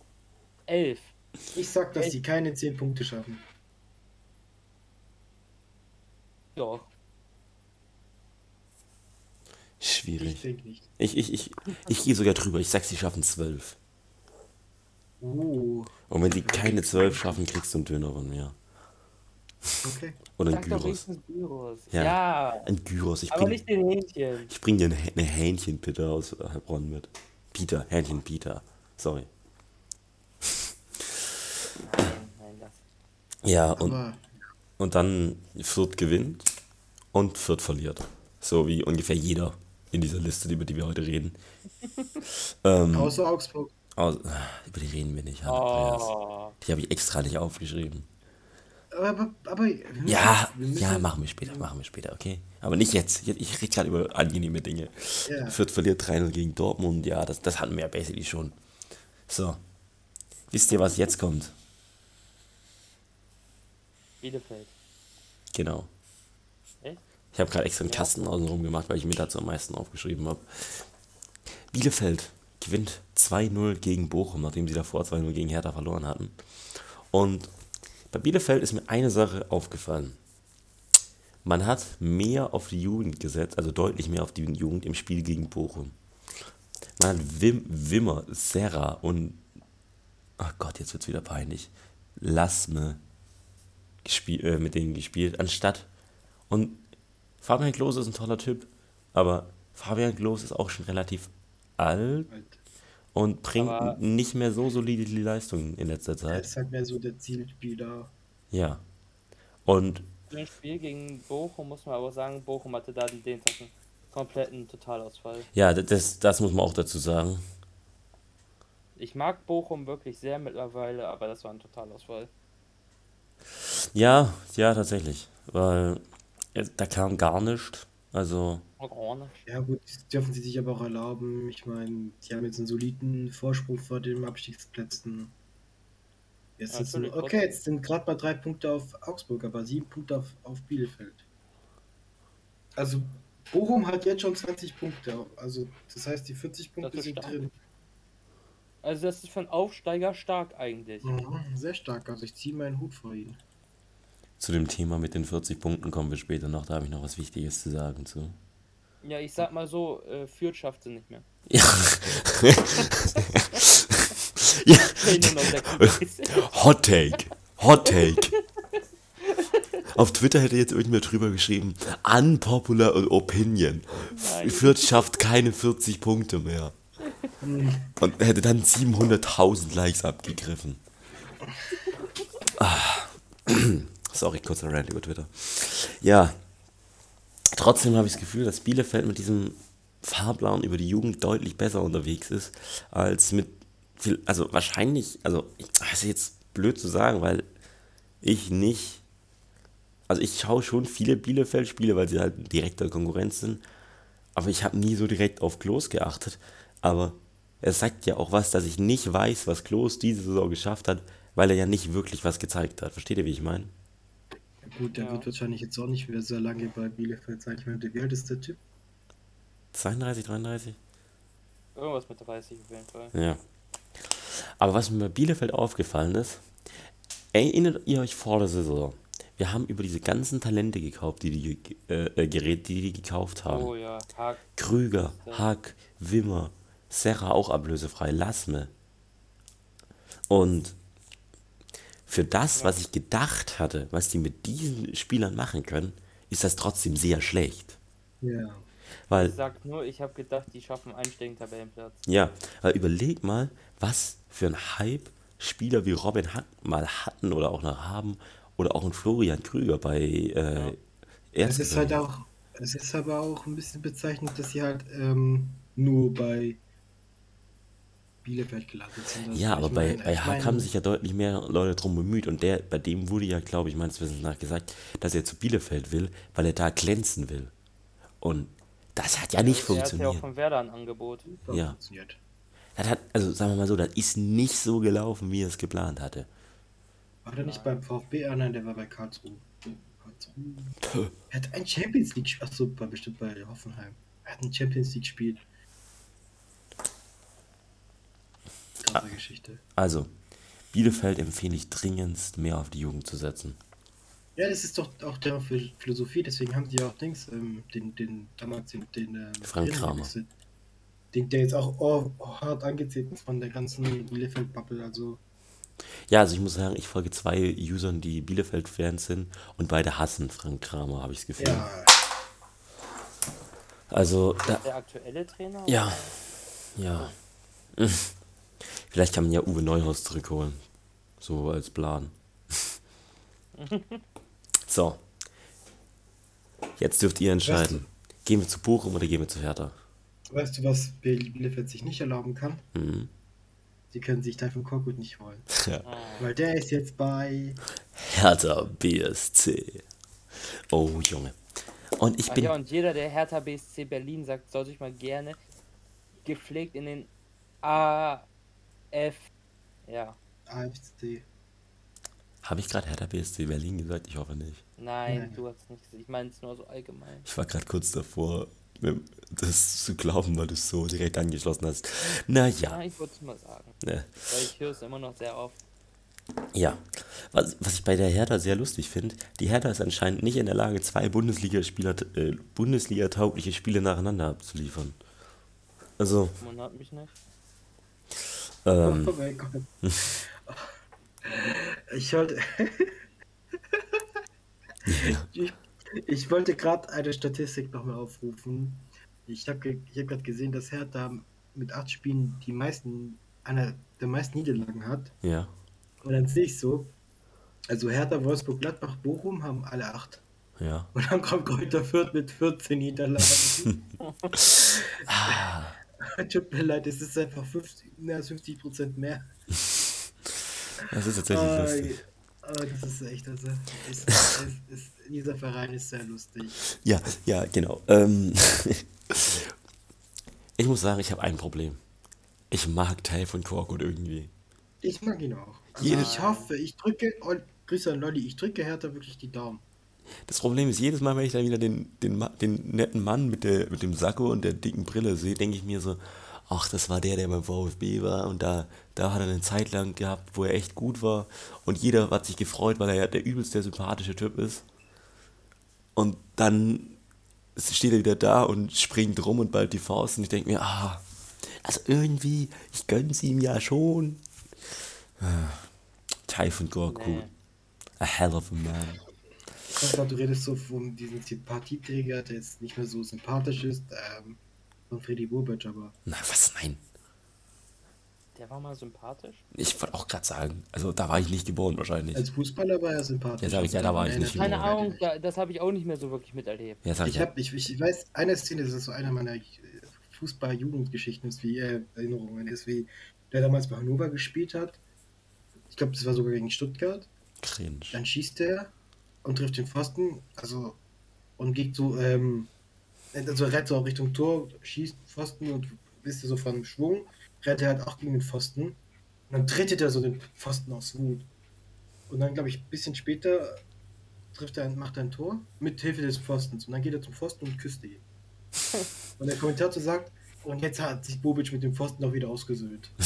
11. ich sag, dass sie keine 10 Punkte schaffen. Doch. Schwierig. Ich, ich, ich, ich gehe sogar drüber. Ich sag, sie schaffen zwölf. Oh, Und wenn sie keine zwölf schaffen, kriegst du einen Döner von mir. Okay. Oder ein Sag doch Gyros. Gyros. Ja. Ja. Ein Gyros. Ich aber bring, nicht den Hähnchen. ich bring dir eine, eine Hähnchenpitte aus äh, Heilbronn mit. Peter, Hähnchen Peter. Sorry. Nein, nein, das. Ja, und, Aber und dann Fürth gewinnt und Fürth verliert. So wie ungefähr jeder in dieser Liste, über die wir heute reden. <laughs> ähm, außer Augsburg. Aus, über die reden wir nicht, Andreas. Oh, Die habe ich extra nicht aufgeschrieben. Aber, aber, Ja, ja, machen wir später, machen wir später, okay? Aber nicht jetzt. Ich rede gerade über angenehme Dinge. Ja. Fürth verliert 3-0 gegen Dortmund, ja, das, das hatten wir ja basically schon. So. Wisst ihr, was jetzt kommt? Bielefeld. Genau. Echt? Ich habe gerade extra einen Kasten außenrum gemacht, weil ich mir dazu am meisten aufgeschrieben habe. Bielefeld gewinnt 2-0 gegen Bochum, nachdem sie davor 2-0 gegen Hertha verloren hatten. Und bei Bielefeld ist mir eine Sache aufgefallen. Man hat mehr auf die Jugend gesetzt, also deutlich mehr auf die Jugend im Spiel gegen Bochum. Man hat Wim, Wimmer, Serra und, ach Gott, jetzt wird's wieder peinlich, gespiel, äh, mit denen gespielt, anstatt. Und Fabian Klos ist ein toller Typ, aber Fabian Klos ist auch schon relativ alt Halt. Und bringt Aber- nicht mehr so solide die Leistungen in letzter Er Zeit. ist halt mehr so der Zielspieler. Ja. Und Für ein Spiel gegen Bochum muss man aber sagen, Bochum hatte da den, Tag einen kompletten Totalausfall. ja, das, das muss man auch dazu sagen. Ich mag Bochum wirklich sehr mittlerweile, aber das war ein Totalausfall. Ja, ja, tatsächlich. Weil äh, da kam gar nichts. Also? Ja gut, das dürfen sie sich aber auch erlauben. Ich meine, die haben jetzt einen soliden Vorsprung vor den Abstiegsplätzen. Jetzt Ja, ist natürlich, okay, jetzt sind gerade mal drei Punkte auf Augsburg, aber sieben Punkte auf, auf Bielefeld. Also Bochum hat jetzt schon 20 Punkte. Also das heißt, die 40 Punkte sind stark. drin. Also das ist für einen Aufsteiger stark eigentlich. Mhm, sehr stark. Also ich ziehe meinen Hut vor ihnen. Zu dem Thema mit den 40 Punkten kommen wir später noch. Da habe ich noch was Wichtiges zu sagen zu. Ja, ich sag mal so, äh, Fürth schafft sie nicht mehr. Ja. <laughs> ja. 36. Hot Take. Hot Take. Auf Twitter hätte jetzt irgendwer drüber geschrieben, unpopular Opinion. Nein. Fürth schafft keine 40 Punkte mehr. Und hätte dann 700.000 Likes abgegriffen. Ah. Sorry, kurzer Rant über Twitter. Ja, trotzdem habe ich das Gefühl, dass Bielefeld mit diesem Fahrplan über die Jugend deutlich besser unterwegs ist, als mit, viel- also wahrscheinlich, also, das ist jetzt blöd zu sagen, weil ich nicht, also ich schaue schon viele Bielefeld-Spiele, weil sie halt direkter Konkurrenz sind, aber ich habe nie so direkt auf Klos geachtet, aber es sagt ja auch was, dass ich nicht weiß, was Klos diese Saison geschafft hat, weil er ja nicht wirklich was gezeigt hat. Versteht ihr, wie ich meine? Gut, der Ja. wird wahrscheinlich jetzt auch nicht mehr so lange bei Bielefeld sein. Ich meine, wie alt ist der Typ? 32, 33? Irgendwas mit 30 auf jeden Fall. Ja. Aber was mir bei Bielefeld aufgefallen ist, erinnert ihr euch vor der Saison? Wir haben über diese ganzen Talente gekauft, die die, äh, äh, Gerät, die die gekauft haben. Oh ja, Haag. Krüger, Hack, Wimmer, Serra auch ablösefrei, Lassme. Und für das, was ich gedacht hatte, was die mit diesen Spielern machen können, ist das trotzdem sehr schlecht. Ja. Weil Ich sag nur, ich habe gedacht, die schaffen einen einstelligen Tabellenplatz. Ja, weil überleg mal, was für ein Hype Spieler wie Robin Hack mal hatten oder auch noch haben oder auch ein Florian Krüger bei äh, Es ist halt auch, es ist aber auch ein bisschen bezeichnend, dass sie halt ähm, nur bei Bielefeld gelandet sind. Also Ja, aber bei, meine- bei ich Hack meine, haben sich ja deutlich mehr Leute drum bemüht und der, bei dem wurde ja, glaube ich, meines Wissens nach gesagt, dass er zu Bielefeld will, weil er da glänzen will. Und das hat ja nicht Er hat ja auch funktioniert. von Werder ein Angebot. ja. funktioniert. Das hat, also sagen wir mal so, das ist nicht so gelaufen, wie er es geplant hatte. War der nicht beim VfB? Ah nein, der war bei Karlsruhe. Karlsruhe. Er hat ein Champions League gespielt. Achso, war bestimmt bei Hoffenheim. Er hat ein Champions League gespielt. Krasse Geschichte. Also, Bielefeld empfehle ich dringendst, mehr auf die Jugend zu setzen. Ja, das ist doch auch deren Phil- Philosophie, deswegen haben die ja auch Dings, ähm, den, den, damals den, den ähm, Frank Kramer. Den, der jetzt auch oh, hart angezählt ist von der ganzen Bielefeld-Bubble, also Ja, also ich muss sagen, ich folge zwei Usern, die Bielefeld-Fans sind und beide hassen Frank Kramer, habe ich das Gefühl. ja, Also, da, Der aktuelle Trainer? ja, ja. <laughs> Vielleicht kann man ja Uwe Neuhaus zurückholen. So als Plan. <laughs> So. Jetzt dürft ihr entscheiden. Gehen wir zu Bochum oder gehen wir zu Hertha? weißt du, was Bielefeld sich nicht erlauben kann? Mhm. sie können sich Taifun Korkut nicht holen. <laughs> Ja. Weil der ist jetzt bei. Hertha BSC. Oh, Junge. Und ich Ach bin. ja, und jeder, der Hertha BSC Berlin sagt, soll sich mal gerne gepflegt in den AF. Ja, AFC. Habe ich gerade Hertha BSC Berlin gesagt? Ich hoffe nicht. nein, Nein. du hast nicht gesagt. Ich meine es nur so allgemein. Ich war gerade kurz davor, das zu glauben, weil du es so direkt angeschlossen hast. Naja, Ja, ich würde es mal sagen. ne. Weil ich höre es immer noch sehr oft. Ja, was, was ich bei der Hertha sehr lustig finde, die Hertha ist anscheinend nicht in der Lage, zwei Bundesliga-Spieler, äh, Bundesliga-taugliche Spiele nacheinander abzuliefern. Also, Man hat mich nicht. Ähm, Oh mein Gott. Ich wollte. <laughs> ich, ich wollte gerade eine Statistik nochmal aufrufen. Ich habe ich hab gerade gesehen, dass Hertha mit acht Spielen die meisten, einer der meisten Niederlagen hat. ja. Und dann sehe ich so, also Hertha, Wolfsburg, Gladbach, Bochum haben alle acht. Ja. Und dann kommt Kräuter Fürth mit 14 Niederlagen. <laughs> <laughs> <laughs> Tut mir leid, es ist einfach 50, mehr als 50 Prozent mehr. <laughs> Das ist tatsächlich Ah, lustig. ah, das ist echt, also, es, es, es, dieser Verein ist sehr lustig. Ja, ja, genau. Ähm, <laughs> ich muss sagen, ich habe ein Problem. Ich mag Teil von Korkut irgendwie. Ich mag ihn auch. Also ich hoffe, ich drücke, und Grüße an Lolli, ich drücke Hertha wirklich die Daumen. Das Problem ist, jedes Mal, wenn ich dann wieder den, den, den netten Mann mit, der, mit dem Sakko und der dicken Brille sehe, denke ich mir so, ach, das war der, der beim VfB war und da, da hat er eine Zeit lang gehabt, wo er echt gut war und jeder hat sich gefreut, weil er ja der übelst der sympathische Typ ist. Und dann steht er wieder da und springt rum und ballt die Faust und ich denke mir, ah, also irgendwie, ich gönn's ihm ja schon. Ah, Typhon Gorku, Nee. a hell of a man. Konrad, du redest so von diesem Sympathieträger, der jetzt nicht mehr so sympathisch ist, ähm, von Freddy Bobic, aber Na, was? Nein. Der war mal sympathisch. Ich wollte auch gerade sagen, also da war ich nicht geboren wahrscheinlich. als Fußballer war er sympathisch. Ja, sag ich, ja, da war ich Nein, nicht nein, Keine Ahnung, das habe ich auch nicht mehr so wirklich miterlebt. ja, sag ich, Ich, ja. hab, ich, ich ich weiß, eine Szene, das ist so einer meiner Fußball-Jugendgeschichten, ist wie äh, Erinnerungen, ist wie der damals bei Hannover gespielt hat. Ich glaube, das war sogar gegen Stuttgart. Cringe. Dann schießt er und trifft den Pfosten, also und geht so, ähm, also rennt so Richtung Tor, schießt Pfosten und wisst ihr so von Schwung, rennt er halt auch gegen den Pfosten. Und dann tretet er so den Pfosten aus Wut. Und dann, glaube ich, ein bisschen später trifft er, macht er ein Tor mit Hilfe des Pfostens. Und dann geht er zum Pfosten und küsst ihn. <laughs> und der Kommentator sagt, und jetzt hat sich Bobic mit dem Pfosten auch wieder ausgesöhnt. <laughs>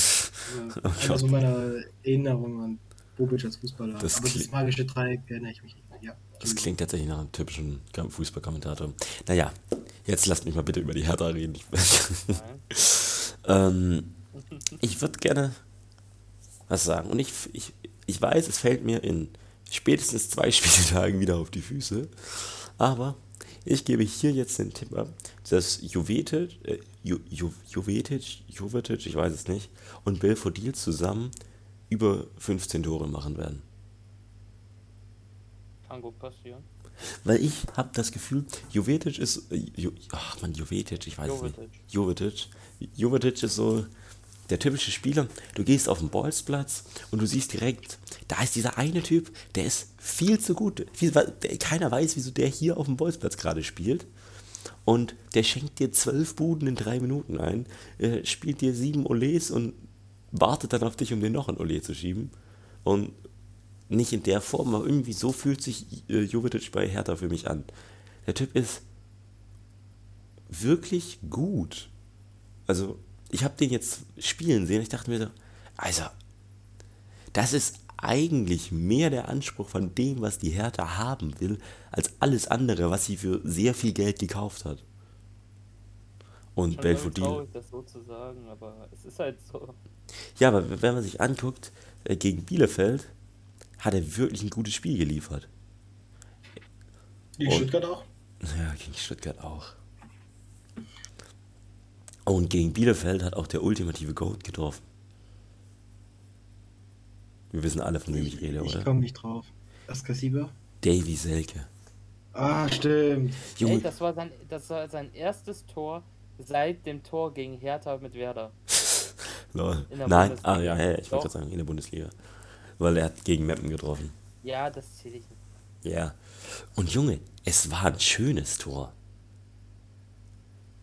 Also, Oh einer Gott. so meiner Erinnerung an Bobic als Fußballer. Das Aber das magische Dreieck erinnere ich mich nicht. Ja. Das klingt tatsächlich nach einem typischen Fußballkommentator. Naja, jetzt lasst mich mal bitte über die Hertha reden. Ich, <laughs> ähm, ich würde gerne was sagen. Und ich, ich, ich weiß, es fällt mir in spätestens zwei <laughs> Spieltagen wieder auf die Füße. Aber ich gebe hier jetzt den Tipp ab, dass Jovetic, äh, Ju, Ju, Jovetic, Jovetic, ich weiß es nicht, und Belfodil zusammen über 15 Tore machen werden. Gut passieren. Weil ich habe das Gefühl, Jovetic ist. Äh, jo, ach man, Jovetic, ich weiß es Jovetic. nicht. Jovetic. Jovetic ist so der typische Spieler. Du gehst auf den Bolzplatz und du siehst direkt, da ist dieser eine Typ, der ist viel zu gut. Viel, der, keiner weiß, wieso der hier auf dem Bolzplatz gerade spielt. Und der schenkt dir zwölf Buden in drei Minuten ein, äh, spielt dir sieben Olés und wartet dann auf dich, um dir noch ein Olé zu schieben. Und nicht in der Form, aber irgendwie so fühlt sich äh, Jovetic bei Hertha für mich an. Der Typ ist wirklich gut. Also, ich habe den jetzt spielen sehen, ich dachte mir so, also, das ist eigentlich mehr der Anspruch von dem, was die Hertha haben will, als alles andere, was sie für sehr viel Geld gekauft hat. Und Schon Belfodil. das so zu sagen, aber es ist halt so. Ja, aber wenn man sich anguckt, äh, gegen Bielefeld hat er wirklich ein gutes Spiel geliefert. Und- Stuttgart auch? Ja, gegen Stuttgart auch. Und gegen Bielefeld hat auch der ultimative Goat getroffen. Wir wissen alle, von wem ich rede, Ich oder? komme nicht drauf. Das Kassiber? Davy Selke. Ah, stimmt. Junge, Ey, das war, sein, das war sein erstes Tor seit dem Tor gegen Hertha mit Werder. <laughs> Lol. In der Nein, Bundesliga. ah ja, ja, ich wollte gerade sagen, in der Bundesliga. Weil er hat gegen Meppen getroffen. Ja, das zähle ich nicht. Ja. Und Junge, es war ein schönes Tor.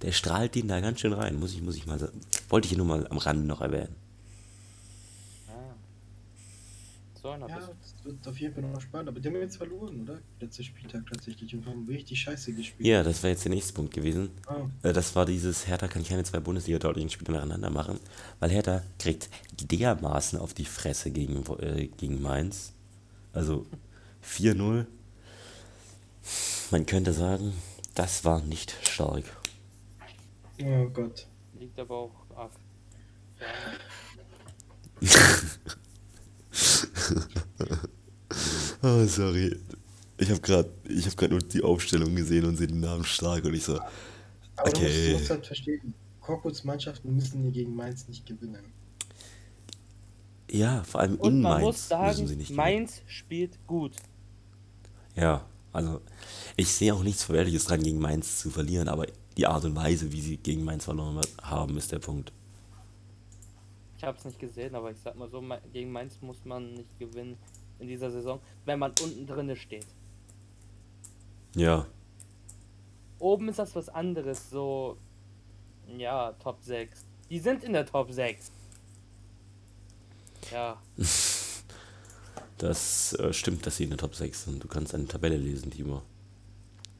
Der strahlt den da ganz schön rein, muss ich, muss ich mal sagen. Wollte ich hier nur mal am Rande noch erwähnen. Ah. So einer Ja, das wird auf jeden Fall noch spannend. Aber die haben jetzt verloren, oder? Letzter Spieltag tatsächlich und haben richtig scheiße gespielt. Ja, das wäre jetzt der nächste Punkt gewesen. Ah, Äh, Das war dieses, Hertha kann keine zwei Bundesliga-deutlichen Spiele nacheinander machen, weil Hertha kriegt dermaßen auf die Fresse gegen, äh, gegen Mainz. Also 4-0. Man könnte sagen, das war nicht stark. oh Gott. Liegt aber auch ab. Ja, <laughs> <laughs> Oh, <laughs> sorry. Ich habe gerade hab grad nur die Aufstellung gesehen und sehe den Namen stark und ich so, Aber du, musst, Okay. du musst halt verstehen, Korkuts Mannschaften müssen hier gegen Mainz nicht gewinnen. ja, vor allem Und in man Mainz muss müssen sagen, sie nicht gewinnen. Mainz spielt gut. Ja, also ich sehe auch nichts Verwerfliches dran, gegen Mainz zu verlieren, aber die Art und Weise, wie sie gegen Mainz verloren haben, ist der Punkt. Ich habe es nicht gesehen, aber ich sag mal so, gegen Mainz muss man nicht gewinnen in dieser Saison, wenn man unten drinne steht. Ja, Oben ist das was anderes, so ja, Top 6. Die sind in der Top 6. Ja, <laughs> das äh, stimmt, dass sie in der Top 6 sind. Du kannst eine Tabelle lesen, Timo.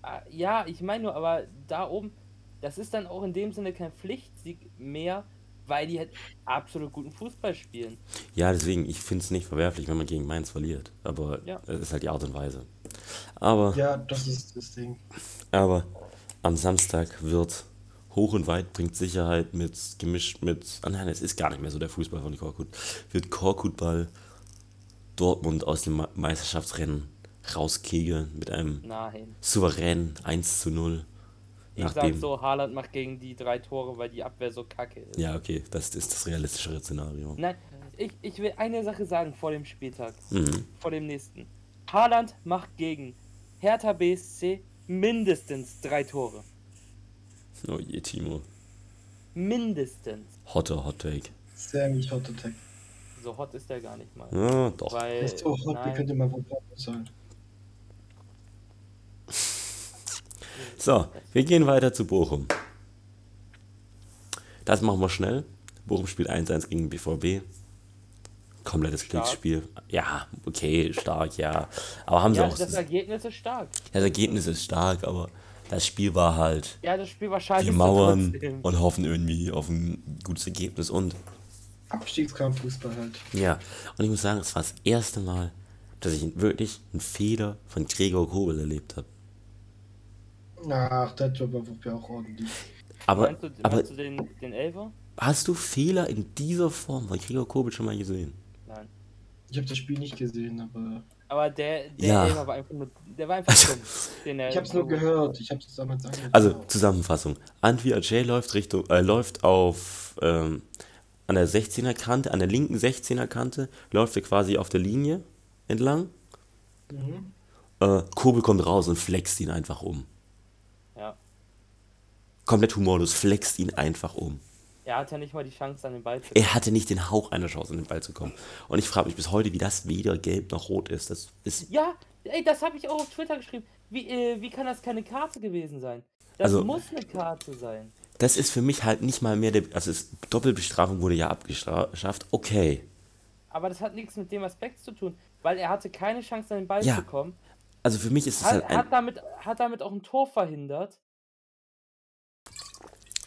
Ah, ja, ich meine nur, aber da oben, das ist dann auch in dem Sinne kein Pflichtsieg mehr, weil die halt absolut guten Fußball spielen. Ja, deswegen, ich finde es nicht verwerflich, wenn man gegen Mainz verliert. Aber Ja. es ist halt die Art und Weise. Aber, Ja, das ist das Ding. aber am Samstag wird hoch und weit bringt Sicherheit mit gemischt mit. Ah nein, es ist gar nicht mehr so der Fußball von Korkut. Wird Korkutball Dortmund aus dem Me- Meisterschaftsrennen rauskegeln mit einem Nein. souveränen 1 zu 0. Ich sag Nachdem. so, Haaland macht gegen die drei Tore, weil die Abwehr so kacke ist. Ja, okay, das ist das realistischere Szenario. Nein, ich, ich will eine Sache sagen vor dem Spieltag. Mhm. Vor dem nächsten. Haaland macht gegen Hertha BSC mindestens drei Tore. Oh je, Timo. Mindestens. Hotter Hot Take. Sehr nicht Hot Attack. So hot ist der gar nicht mal. Ja, doch. Weil, Nicht so hot, wie nein, könnte man von Porto sein. So, wir gehen weiter zu Bochum. Das machen wir schnell. Bochum spielt 1-1 gegen BVB. Komplettes. Glücksspiel. Ja, okay, stark, ja. Aber haben sie ja, auch. das Ergebnis ist stark. Das Ergebnis ist stark, aber das Spiel war halt. Ja, das Spiel wahrscheinlich Wir mauern und hoffen irgendwie auf ein gutes Ergebnis. Und Abstiegskampffußball halt. ja, und ich muss sagen, es war das erste Mal, dass ich wirklich einen Fehler von Gregor Kobel erlebt habe. Ach, das war ja auch ordentlich. Aber, Meinst du, aber meinst du den, den Elfer? hast du Fehler in dieser Form von Gregor Kobel schon mal gesehen? Nein. Ich habe das Spiel nicht gesehen, aber Aber der, der Ja. Elfer war einfach nur, der war einfach dumm. Den er ich habe es nur gehört. Ich habe es damals angehört. Also Zusammenfassung. Antwi Ajay läuft Richtung, äh, läuft auf ähm, an der 16er Kante, an der linken 16er Kante, läuft er quasi auf der Linie entlang. Mhm. Äh, Kobel kommt raus und flext ihn einfach um. Komplett humorlos, flext ihn einfach um. Er hat ja nicht mal die Chance an den Ball zu Er hatte nicht den Hauch einer Chance, an den Ball zu kommen. Und ich frage mich bis heute, wie das weder gelb noch rot ist. Das ist. Ja, ey, das habe ich auch auf Twitter geschrieben. Wie, äh, wie kann das keine Karte gewesen sein? Das Also- muss eine Karte sein. Das ist für mich halt nicht mal mehr der. Also es, Doppelbestrafung wurde ja abgeschafft. Okay. Aber das hat nichts mit dem Aspekt zu tun, weil er hatte keine Chance an den Ball Ja, zu kommen. Also für mich ist es halt ein. hat, damit, hat damit auch ein Tor verhindert.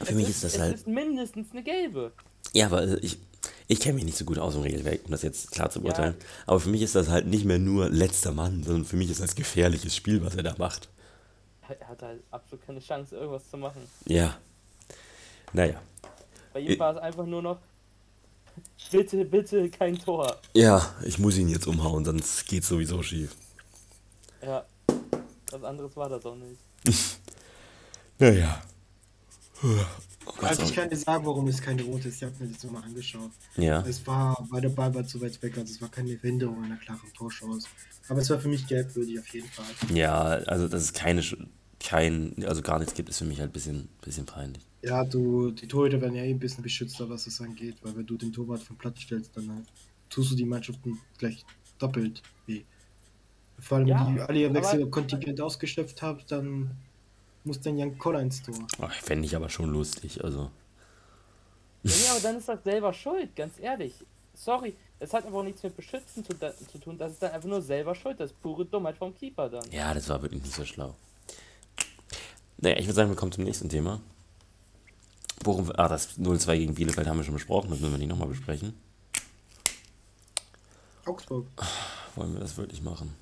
Für es mich ist das es halt. ist mindestens eine gelbe. Ja, aber äh, ich, ich kenne mich nicht so gut aus im Regelwerk, um das jetzt klar zu beurteilen. Aber für mich ist das halt nicht mehr nur letzter Mann, sondern für mich ist das gefährliches Spiel, was er da macht. Er hat halt absolut keine Chance, irgendwas zu machen. Ja. Naja. Bei ihm war es einfach nur noch, bitte, bitte kein Tor. Ja, ich muss ihn jetzt umhauen, sonst geht's sowieso schief. Ja, was anderes war das auch nicht. <laughs> Naja. Also ich kann dir sagen, warum es keine rote ist. Ich habe mir das nochmal angeschaut. Ja. Es war, weil der Ball war zu weit weg, also es war keine Behinderung einer klaren Torchance. Aber es war für mich gelbwürdig auf jeden Fall. Ja, also das ist keine, kein, also gar nichts gibt, ist für mich halt ein bisschen, bisschen peinlich. Ja, du, die Torhüter werden ja eh ein bisschen beschützter, was das angeht, weil wenn du den Torwart vom Platz stellst, dann halt tust du die Mannschaften gleich doppelt weh. Vor allem, Ja, wenn die alle ihr Wechselkontingent ausgeschöpft haben, dann muss dann Jan Koller ins Tor. Fände ich aber schon lustig, also. Ja, nee, aber dann ist das selber schuld, ganz ehrlich. Sorry, es hat aber auch nichts mit Beschützen zu, zu tun. Das ist dann einfach nur selber schuld. Das ist pure Dummheit vom Keeper dann. Ja, das war wirklich nicht so schlau. Naja, ich würde sagen, wir kommen zum nächsten Thema. Wir- ah, das 0-2 gegen Bielefeld haben wir schon besprochen, das müssen wir nicht nochmal besprechen. Augsburg. Wollen wir das wirklich machen?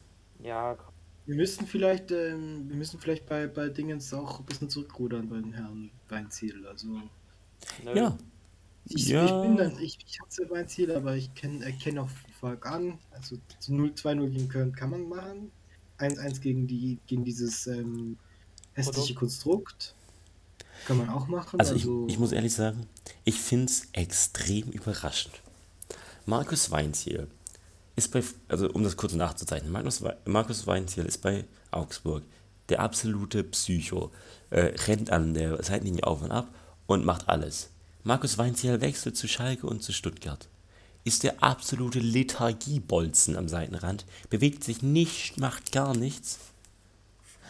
Ja, komm. Wir müssen vielleicht, ähm, wir müssen vielleicht bei, bei Dingens auch ein bisschen zurückrudern bei den Herren Weinziel. Also nö. Ja. ich, Ja. ich bin dann, ich, ich hatte Weinziel, aber ich kenn, erkenne auch Volk an. Also zu 0 2-0 gegen Köln kann man machen. 1-1 gegen die gegen dieses ähm, hässliche Konstrukt. Kann man auch machen. Also ich, ich muss ehrlich sagen, ich finde es extrem überraschend. Markus Weinziel ist bei, also um das kurz nachzuzeichnen, Markus, Markus Weinziel ist bei Augsburg der absolute Psycho. Äh, rennt an der Seitenlinie auf und ab und macht alles. Markus Weinziel wechselt zu Schalke und zu Stuttgart. Ist der absolute Lethargiebolzen am Seitenrand, bewegt sich nicht, macht gar nichts.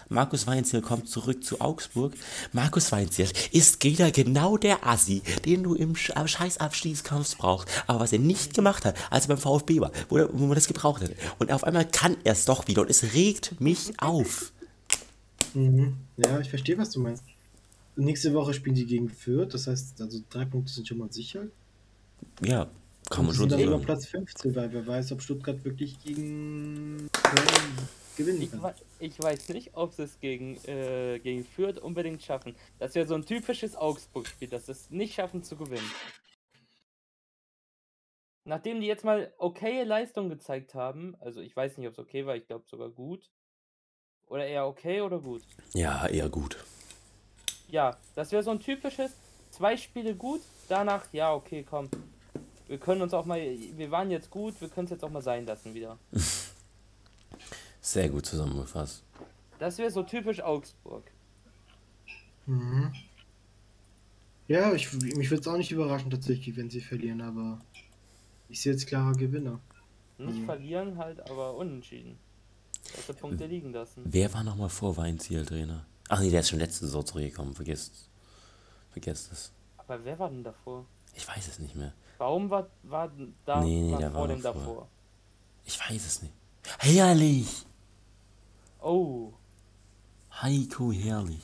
Markus Weinziel kommt zurück zu Augsburg. Markus Weinziel ist wieder genau der Assi, den du im Sch Scheißabstiegskampf brauchst. Aber was er nicht gemacht hat, als er beim VfB war, wo, er, wo man das gebraucht hätte. Und auf einmal kann er es doch wieder und es regt mich auf. Mhm. Ja, ich verstehe, was du meinst. Nächste Woche spielen die gegen Fürth, das heißt, also drei Punkte sind schon mal sicher. Ja, kann man Und schon sind so dann über sagen. Platz 15, weil wer weiß, ob Stuttgart wirklich gegen gewinnen Ich, ich weiß nicht, ob sie es gegen, äh, gegen Fürth unbedingt schaffen. Das wäre so ein typisches Augsburg-Spiel, dass sie es nicht schaffen zu gewinnen. Nachdem die jetzt mal okaye Leistung gezeigt haben, also ich weiß nicht, ob es okay war, ich glaube sogar gut. Oder eher okay oder gut. Ja, eher gut. Ja, das wäre so ein typisches, zwei Spiele gut, danach, ja, okay, komm. Wir können uns auch mal, wir waren jetzt gut, wir können es jetzt auch mal sein lassen wieder. <laughs> Sehr gut zusammengefasst. Das wäre so typisch Augsburg. Mhm. Ja, ich, mich würde es auch nicht überraschen tatsächlich, wenn sie verlieren, aber ich sehe jetzt klarer Gewinner. Nicht Mhm. verlieren halt, aber unentschieden. Dass Punkte liegen lassen. Wer war nochmal vor Weinziel Trainer? Ach nee, der ist schon letzte Saison zurückgekommen. Vergesst, vergesst es. Aber wer war denn davor? Ich weiß es nicht mehr. Baum war, war da Nee, nee, war der vor war dem davor. davor. Ich weiß es nicht. Herrlich! Oh, Heiko Herrlich.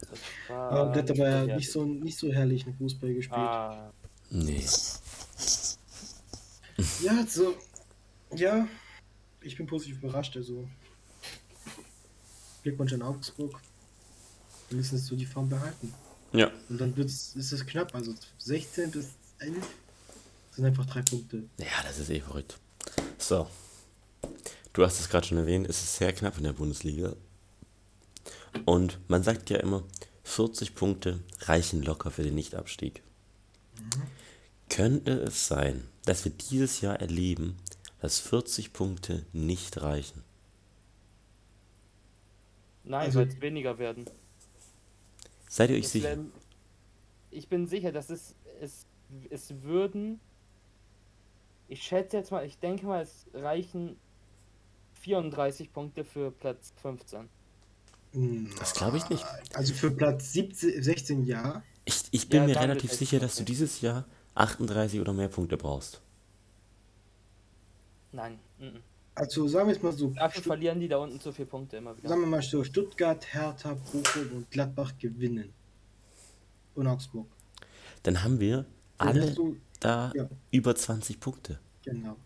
das war. Aber der hat aber ja ja- nicht so, nicht so herrlichen Fußball gespielt. Ah, Nee. Ja, so. Ja, ich bin positiv überrascht. Also, Glückwunsch an Augsburg. Wir müssen jetzt so die Form behalten. Ja. Und dann wird's, ist es knapp. Also 16 bis 11 sind einfach drei Punkte. Ja, das ist eh verrückt. So. Du hast es gerade schon erwähnt, es ist sehr knapp in der Bundesliga. Und man sagt ja immer, 40 Punkte reichen locker für den Nichtabstieg. Könnte es sein, dass wir dieses Jahr erleben, dass 40 Punkte nicht reichen? nein, Also- weil es weniger werden. Seid ihr euch Es sicher? werden- ich bin sicher, dass es, es, es würden. Ich schätze jetzt mal, ich denke mal, es reichen 34 Punkte für Platz 15. Hm, Das glaube ich nicht. Also für Platz 17, 16 ja. Ich, ich bin Ja, mir relativ es sicher, dass du dieses Jahr 38 oder mehr Punkte brauchst. Nein. mhm. Also sagen wir jetzt mal so. Dafür Stutt- verlieren die da unten zu viele Punkte immer wieder. sagen wir mal so, Stuttgart, Hertha, Bochum und Gladbach gewinnen. Und Augsburg. Dann haben wir alle du- da ja. über 20 Punkte. Genau.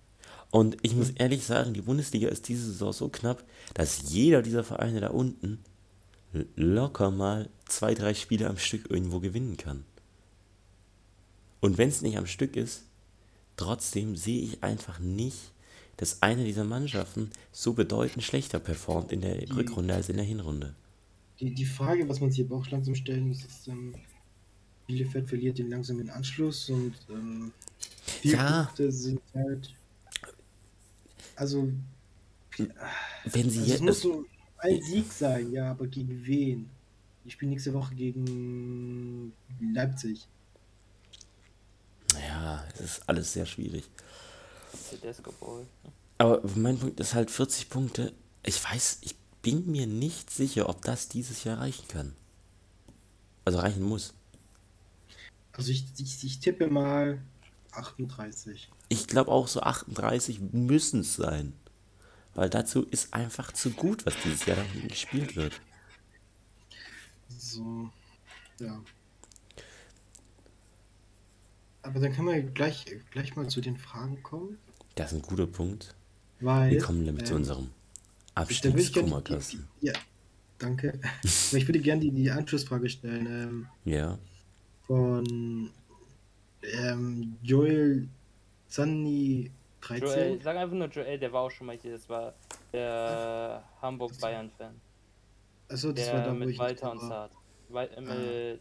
Und ich muss ehrlich sagen, die Bundesliga ist diese Saison so knapp, dass jeder dieser Vereine da unten locker mal zwei, drei Spiele am Stück irgendwo gewinnen kann. Und wenn es nicht am Stück ist, trotzdem sehe ich einfach nicht, dass eine dieser Mannschaften so bedeutend schlechter performt in der Die- Rückrunde als in der Hinrunde. Die, die Frage, was man sich aber auch langsam stellen muss, ist, ähm, Bielefeld verliert den langsamen Anschluss und ähm, vier Ja. Punkte sind halt. Also, Wenn sie also es jetzt. muss so ein Sieg sein, ja, aber gegen wen? Die spielen nächste Woche gegen Leipzig. Ja, es ist alles sehr schwierig. Bowl. Aber mein Punkt ist halt 40 Punkte. Ich weiß, ich bin mir nicht sicher, ob das dieses Jahr reichen kann. Also reichen muss. Also ich, ich, ich tippe mal 38. Ich glaube auch so 38 müssen es sein. Weil dazu ist einfach zu gut, was dieses Jahr da hinten gespielt wird. So, ja. Aber dann können wir gleich, gleich mal zu den Fragen kommen. Das ist ein guter Punkt. Weil, Wir kommen nämlich zu ähm, unserem gerne die, Abstiegskummerkasten. ja, danke. <laughs> Ich würde gerne die, die Anschlussfrage stellen. Ähm, Ja. von ähm, Joel Zanni 13. Joel, sag einfach nur Joel, der war auch schon mal hier. Das war der Hamburg-Bayern-Fan. Achso, das war Der da, wo mit ich Walter nicht und da war. Zart. Wal äh, mit,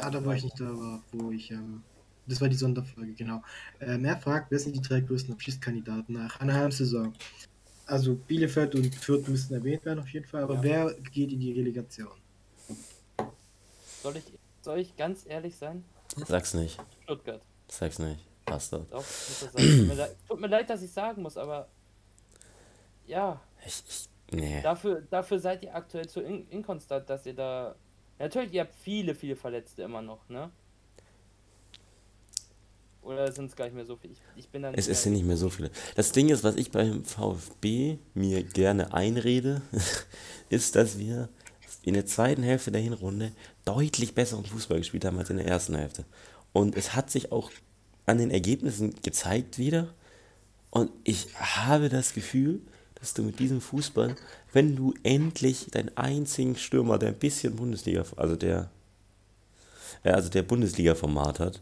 ah, da war ich nicht da, war, wo ich. Ähm, das war die Sonderfolge, genau. Ähm, er fragt, wer sind die drei größten Abschiedskandidaten nach einer halben Saison? Also Bielefeld und Fürth müssen erwähnt werden auf jeden Fall, aber Ja. wer geht in die Relegation? Soll ich, soll ich ganz ehrlich sein? Sag's nicht. Stuttgart. Sag's nicht. Bastard. Doch. Tut mir, leid, tut mir leid, dass ich sagen muss, aber ja, Ich, ich, nee. dafür, dafür seid ihr aktuell zu in inkonstant, dass ihr da. Natürlich, ihr habt viele, viele Verletzte immer noch, ne? Oder sind es gar nicht mehr so viele? Ich, ich bin dann Es ist ja nicht mehr so viele. Das Ding ist, was ich beim VfB mir gerne einrede, <laughs> ist, dass wir in der zweiten Hälfte der Hinrunde deutlich besseren Fußball gespielt haben als in der ersten Hälfte. Und es hat sich auch an den Ergebnissen gezeigt wieder. Und ich habe das Gefühl, dass du mit diesem Fußball, wenn du endlich deinen einzigen Stürmer, der ein bisschen Bundesliga, also der, also der Bundesliga-Format hat,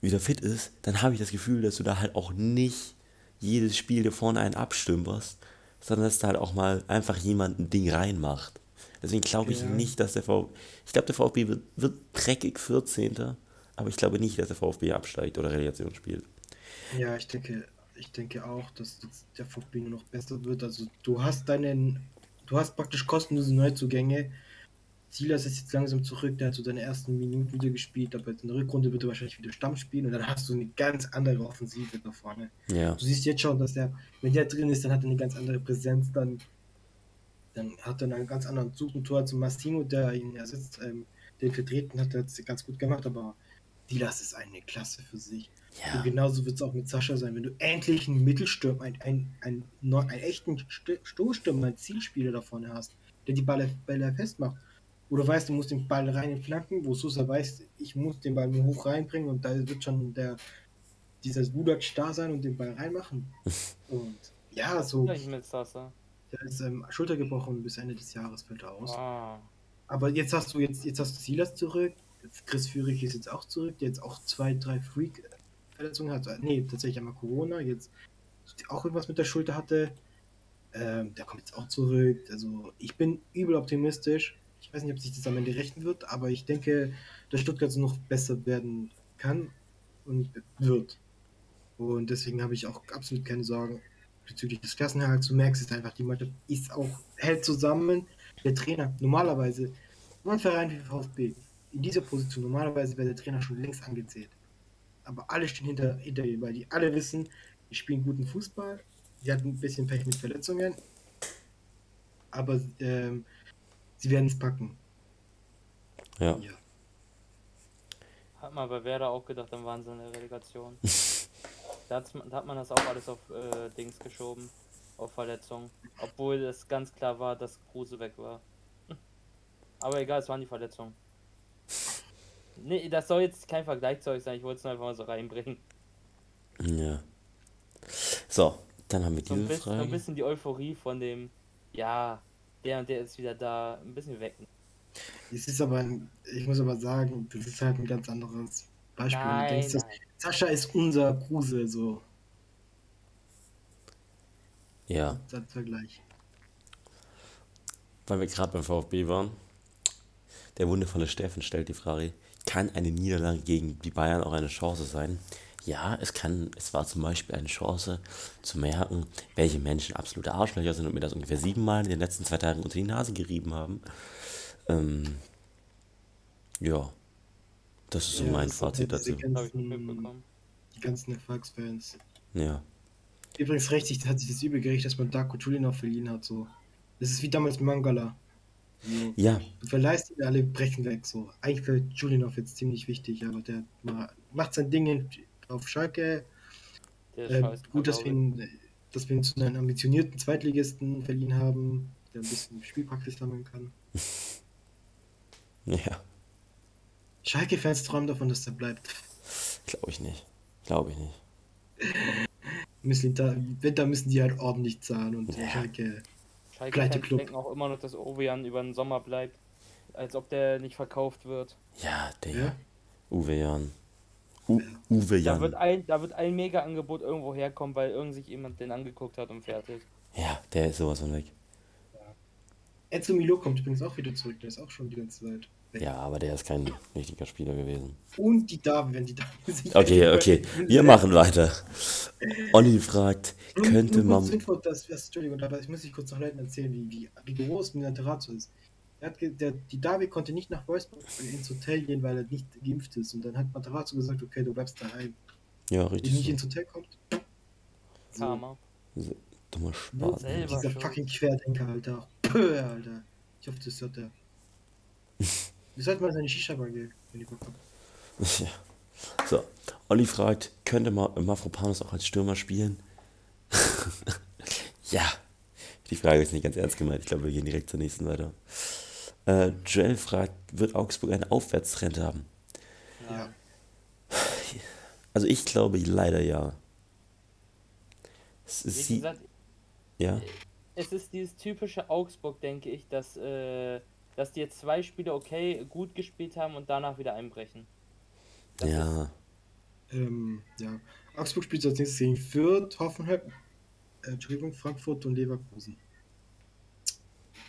wieder fit ist, dann habe ich das Gefühl, dass du da halt auch nicht jedes Spiel dir vorne einen abstümperst, sondern dass da halt auch mal einfach jemand ein Ding reinmacht. Deswegen glaube ich Ja. nicht, dass der VfB, ich glaube, der VfB wird, wird dreckig 14. Aber ich glaube nicht, dass der VfB absteigt oder Relegation spielt. Ja, ich denke, ich denke auch, dass der VfB nur noch besser wird. Also du hast deinen, du hast praktisch kostenlose Neuzugänge. Silas ist jetzt langsam zurück, der hat so seine ersten Minuten wieder gespielt, aber jetzt in der Rückrunde wird er wahrscheinlich wieder Stamm spielen und dann hast du eine ganz andere Offensive da vorne. Ja. Du siehst jetzt schon, dass der, wenn der drin ist, dann hat er eine ganz andere Präsenz, dann, dann hat er einen ganz anderen Zug und Tor zu Mastino, der ihn ersetzt, ähm, den vertreten hat, hat es ganz gut gemacht, aber Silas ist eine Klasse für sich. Ja. Und genauso wird es auch mit Sascha sein. Wenn du endlich einen Mittelstürmer, einen, einen, einen, einen echten St- Stoßstürmer, einen Zielspieler da vorne hast, der die Bälle, Bälle festmacht. Wo du weißt, du musst den Ball rein in Flanken, wo Sousa weiß, ich muss den Ball nur hoch reinbringen und da wird schon der dieser Budac da sein und den Ball reinmachen. <laughs> Und ja, so, Gleich mit Sasa. Der ist ähm, Schulter gebrochen bis Ende des Jahres fällt er aus. Ah. Aber jetzt hast du jetzt, jetzt hast du Silas zurück, Chris Führig ist jetzt auch zurück, der jetzt auch zwei, drei Freak-Verletzungen hat. Nee, tatsächlich einmal Corona, jetzt auch irgendwas mit der Schulter hatte. Ähm, der kommt jetzt auch zurück. Also ich bin übel optimistisch. Ich weiß nicht, ob sich das am Ende rechnen wird, aber ich denke, dass Stuttgart so noch besser werden kann und wird. Und deswegen habe ich auch absolut keine Sorgen bezüglich des Klassenerhalts. Du merkst es einfach, die Mannschaft ist auch, hält zusammen. Der Trainer, normalerweise, ein Verein wie VfB, in dieser Position, normalerweise wäre der Trainer schon längst angezählt. Aber alle stehen hinter, hinter ihm, weil die alle wissen, die spielen guten Fußball. Die hatten ein bisschen Pech mit Verletzungen. Aber ähm, sie werden es packen. Ja. Ja. Hat man bei Werder auch gedacht, dann waren sie in der Relegation. <laughs> da, da hat man das auch alles auf äh, Dings geschoben, auf Verletzungen. Obwohl es ganz klar war, dass Kruse weg war. <laughs> Aber egal, es waren die Verletzungen. Nee, das soll jetzt kein Vergleich zu euch sein, ich wollte es nur einfach mal so reinbringen. Ja. So, dann haben wir So ein, diese bisschen, so ein Frage. bisschen die Euphorie von dem, ja, der und der ist wieder da, ein bisschen weg. Es ist aber, ein, ich muss aber sagen, das ist halt ein ganz anderes Beispiel. Wenn du Nein, denkst, dass nein. Sascha ist unser Kruse, so Ja, als Vergleich. weil wir gerade beim VfB waren. Der wundervolle Steffen stellt die Frage, kann eine Niederlage gegen die Bayern auch eine Chance sein? Ja, es kann, es war zum Beispiel eine Chance zu merken, welche Menschen absolute Arschlöcher sind und mir das ungefähr siebenmal in den letzten zwei Tagen unter die Nase gerieben haben. Ähm, ja, das ist so Ja, mein Fazit dazu. Ganzen, die ganzen Erfolgsfans. Ja, Übrigens rechtlich hat sich das übel gerichtet, dass man Darko Tulinov verliehen hat. So. Das ist wie damals Mangala. So. ja, Du verleihst ihn, alle brechen weg. So. Eigentlich wäre Julinov jetzt ziemlich wichtig, aber der ma- macht sein Ding in, auf Schalke. Der Äh, gut, dass wir, ihn, dass wir ihn zu einem ambitionierten Zweitligisten verliehen haben, der ein bisschen Spielpraxis sammeln kann. <laughs> ja, Schalke-Fans träumen davon, dass der bleibt. glaube ich nicht. Glaube ich nicht. <laughs> Müssen da, müssen die halt ordentlich zahlen und Ja. Schalke. Schalke Club. denken auch immer noch, dass Ovejan über den Sommer bleibt. Als ob der nicht verkauft wird. Ja, der Ja. Uwe Jan. U Uwe Da wird Jan. ein, da wird ein Mega-Angebot irgendwo herkommen, weil irgend sich jemand den angeguckt hat und fertig. Ja, der ist sowas von weg. Enzo Milo kommt übrigens auch wieder zurück, der ist auch schon die ganze Zeit. Ja, aber der ist kein richtiger Spieler gewesen. Und die Damen, wenn die Damen sich Okay, okay, wir machen weiter. Olli fragt, Nur- könnte nur man. Info, dass, das, Entschuldigung, aber ich muss dich kurz noch Leuten erzählen, wie, wie, wie groß Minaterazo ist. Er hat, der, die Davi konnte nicht nach Wolfsburg ins Hotel gehen, weil er nicht geimpft ist. Und dann hat Matarazzo gesagt, okay, du bleibst daheim. Ja, Wenn richtig. nicht So. ins Hotel kommt. So, Karma. Dummer Spaß. dieser schon. fucking Querdenker, Alter. Pö, Alter. Ich hoffe, das hört er. <laughs> Wir sollten mal seine Shisha-Bar gehen, wenn Bock habt. Ja. So, Olli fragt, könnte Ma Mafropanos auch als Stürmer spielen? <laughs> ja. Die Frage ist nicht ganz ernst gemeint. Ich glaube, wir gehen direkt zur nächsten weiter. Äh, Joel fragt, wird Augsburg einen Aufwärtstrend haben? Ja. Also ich glaube leider ja. Es Wie ist sie, gesagt, ja, es ist dieses typische Augsburg, denke ich, dass, äh, dass die jetzt zwei Spiele okay gut gespielt haben und danach wieder einbrechen. Das ja, Ähm, ja. Augsburg spielt als nächstes gegen Fürth, Hoffenheim, äh, Entschuldigung, Frankfurt und Leverkusen.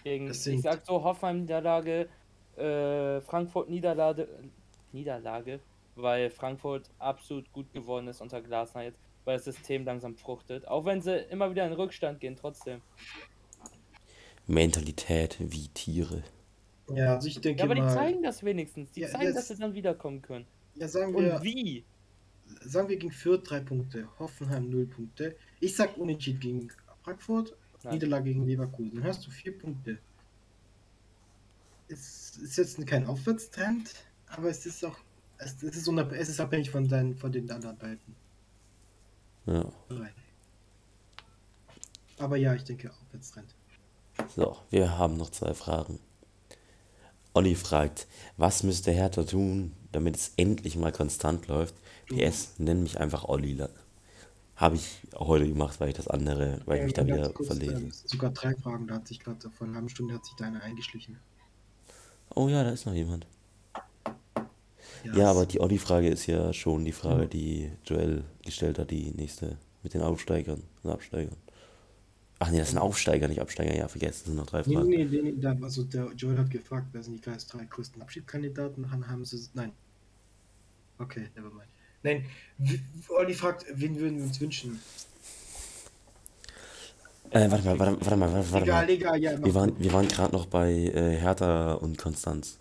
Gegen, Das ich sag so, Hoffenheim Niederlage, äh, Frankfurt Niederlage, Niederlage, weil Frankfurt absolut gut geworden ist unter Glasner jetzt, weil das System langsam fruchtet. Auch wenn sie immer wieder in Rückstand gehen, trotzdem. Mentalität wie Tiere. Ja, also ich denke Ja, aber die mal, zeigen das wenigstens. Die Ja, zeigen, jetzt- dass sie dann wiederkommen können. ja, sagen Und wir, wie? sagen wir gegen Fürth drei Punkte, Hoffenheim null Punkte. Ich sag Unentschieden gegen Frankfurt, Nein. Niederlage gegen Leverkusen. Dann hast du vier Punkte. Es ist jetzt kein Aufwärtstrend, aber es ist auch, es es ist, unab es ist abhängig von, deinen, von den anderen beiden. Ja. Aber ja, ich denke Aufwärtstrend. So, wir haben noch zwei Fragen. Olli fragt, was müsste Hertha tun, damit es endlich mal konstant läuft? PS, nenn mich einfach Olli. Habe ich heute gemacht, weil ich das andere, weil ich mich da wieder kurz, verlese. ähm, sogar drei Fragen, da hat sich gerade vor einer halben Stunde hat sich da eine eingeschlichen. Oh ja, da ist noch jemand. Ja, aber die Olli-Frage ist ja schon die Frage, die Joel gestellt hat, die nächste mit den Aufsteigern und Absteigern. Ach nee, das sind Aufsteiger, nicht Absteiger. Ja, vergessen, das sind noch drei Nee, Fragen. nee, nee, nee, da, also der Joel hat gefragt, wer sind die drei drei größten Abschiedskandidaten? Dann haben sie. Nein. Okay, nevermind. Nein, Olli fragt, wen würden wir uns wünschen? Äh, warte mal, warte, warte mal, warte, warte egal, mal. egal, ja. Wir waren, wir waren gerade noch bei äh, Hertha und Konstanz.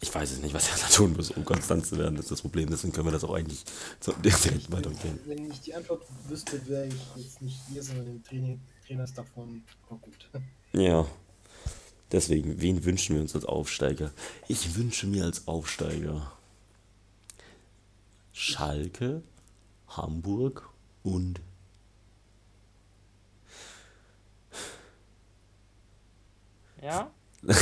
Ich weiß es nicht, was Hertha tun muss, um konstant zu werden. Das ist das Problem. Deswegen können wir das auch eigentlich so <laughs> direkt weitergehen. Wenn ich die Antwort wüsste, wäre ich jetzt nicht hier, sondern im Training, Trainers davon. Oh, gut. <laughs> Ja. Deswegen, wen wünschen wir uns als Aufsteiger? Ich wünsche mir als Aufsteiger Schalke, Hamburg und Ja? <laughs> Willst du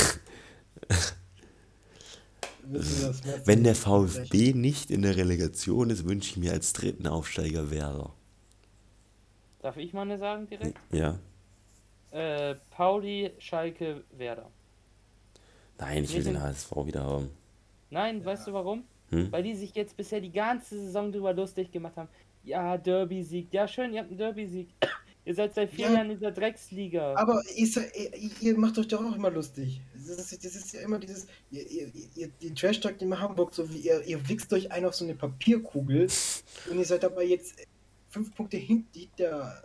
das mehr wenn der VfB nicht in der Relegation ist, wünsche ich mir als dritten Aufsteiger Werder. Darf ich mal eine sagen direkt? Ja? Äh, Pauli, Schalke, Werder. Nein, ich will den HSV wieder haben. Nein, weißt du warum? Hm? Weil die sich jetzt bisher die ganze Saison drüber lustig gemacht haben. Ja, Derby-Sieg. Ja, schön, ihr habt einen Derby-Sieg. ihr seid seit vier Ja. Jahren in dieser Drecksliga. Aber ihr, ihr macht euch doch auch immer lustig. Das ist, das ist ja immer dieses, ihr, ihr, ihr den Trash Talk in Hamburg, so wie ihr, ihr wichst euch ein auf so eine Papierkugel und ihr seid aber jetzt fünf Punkte hinter,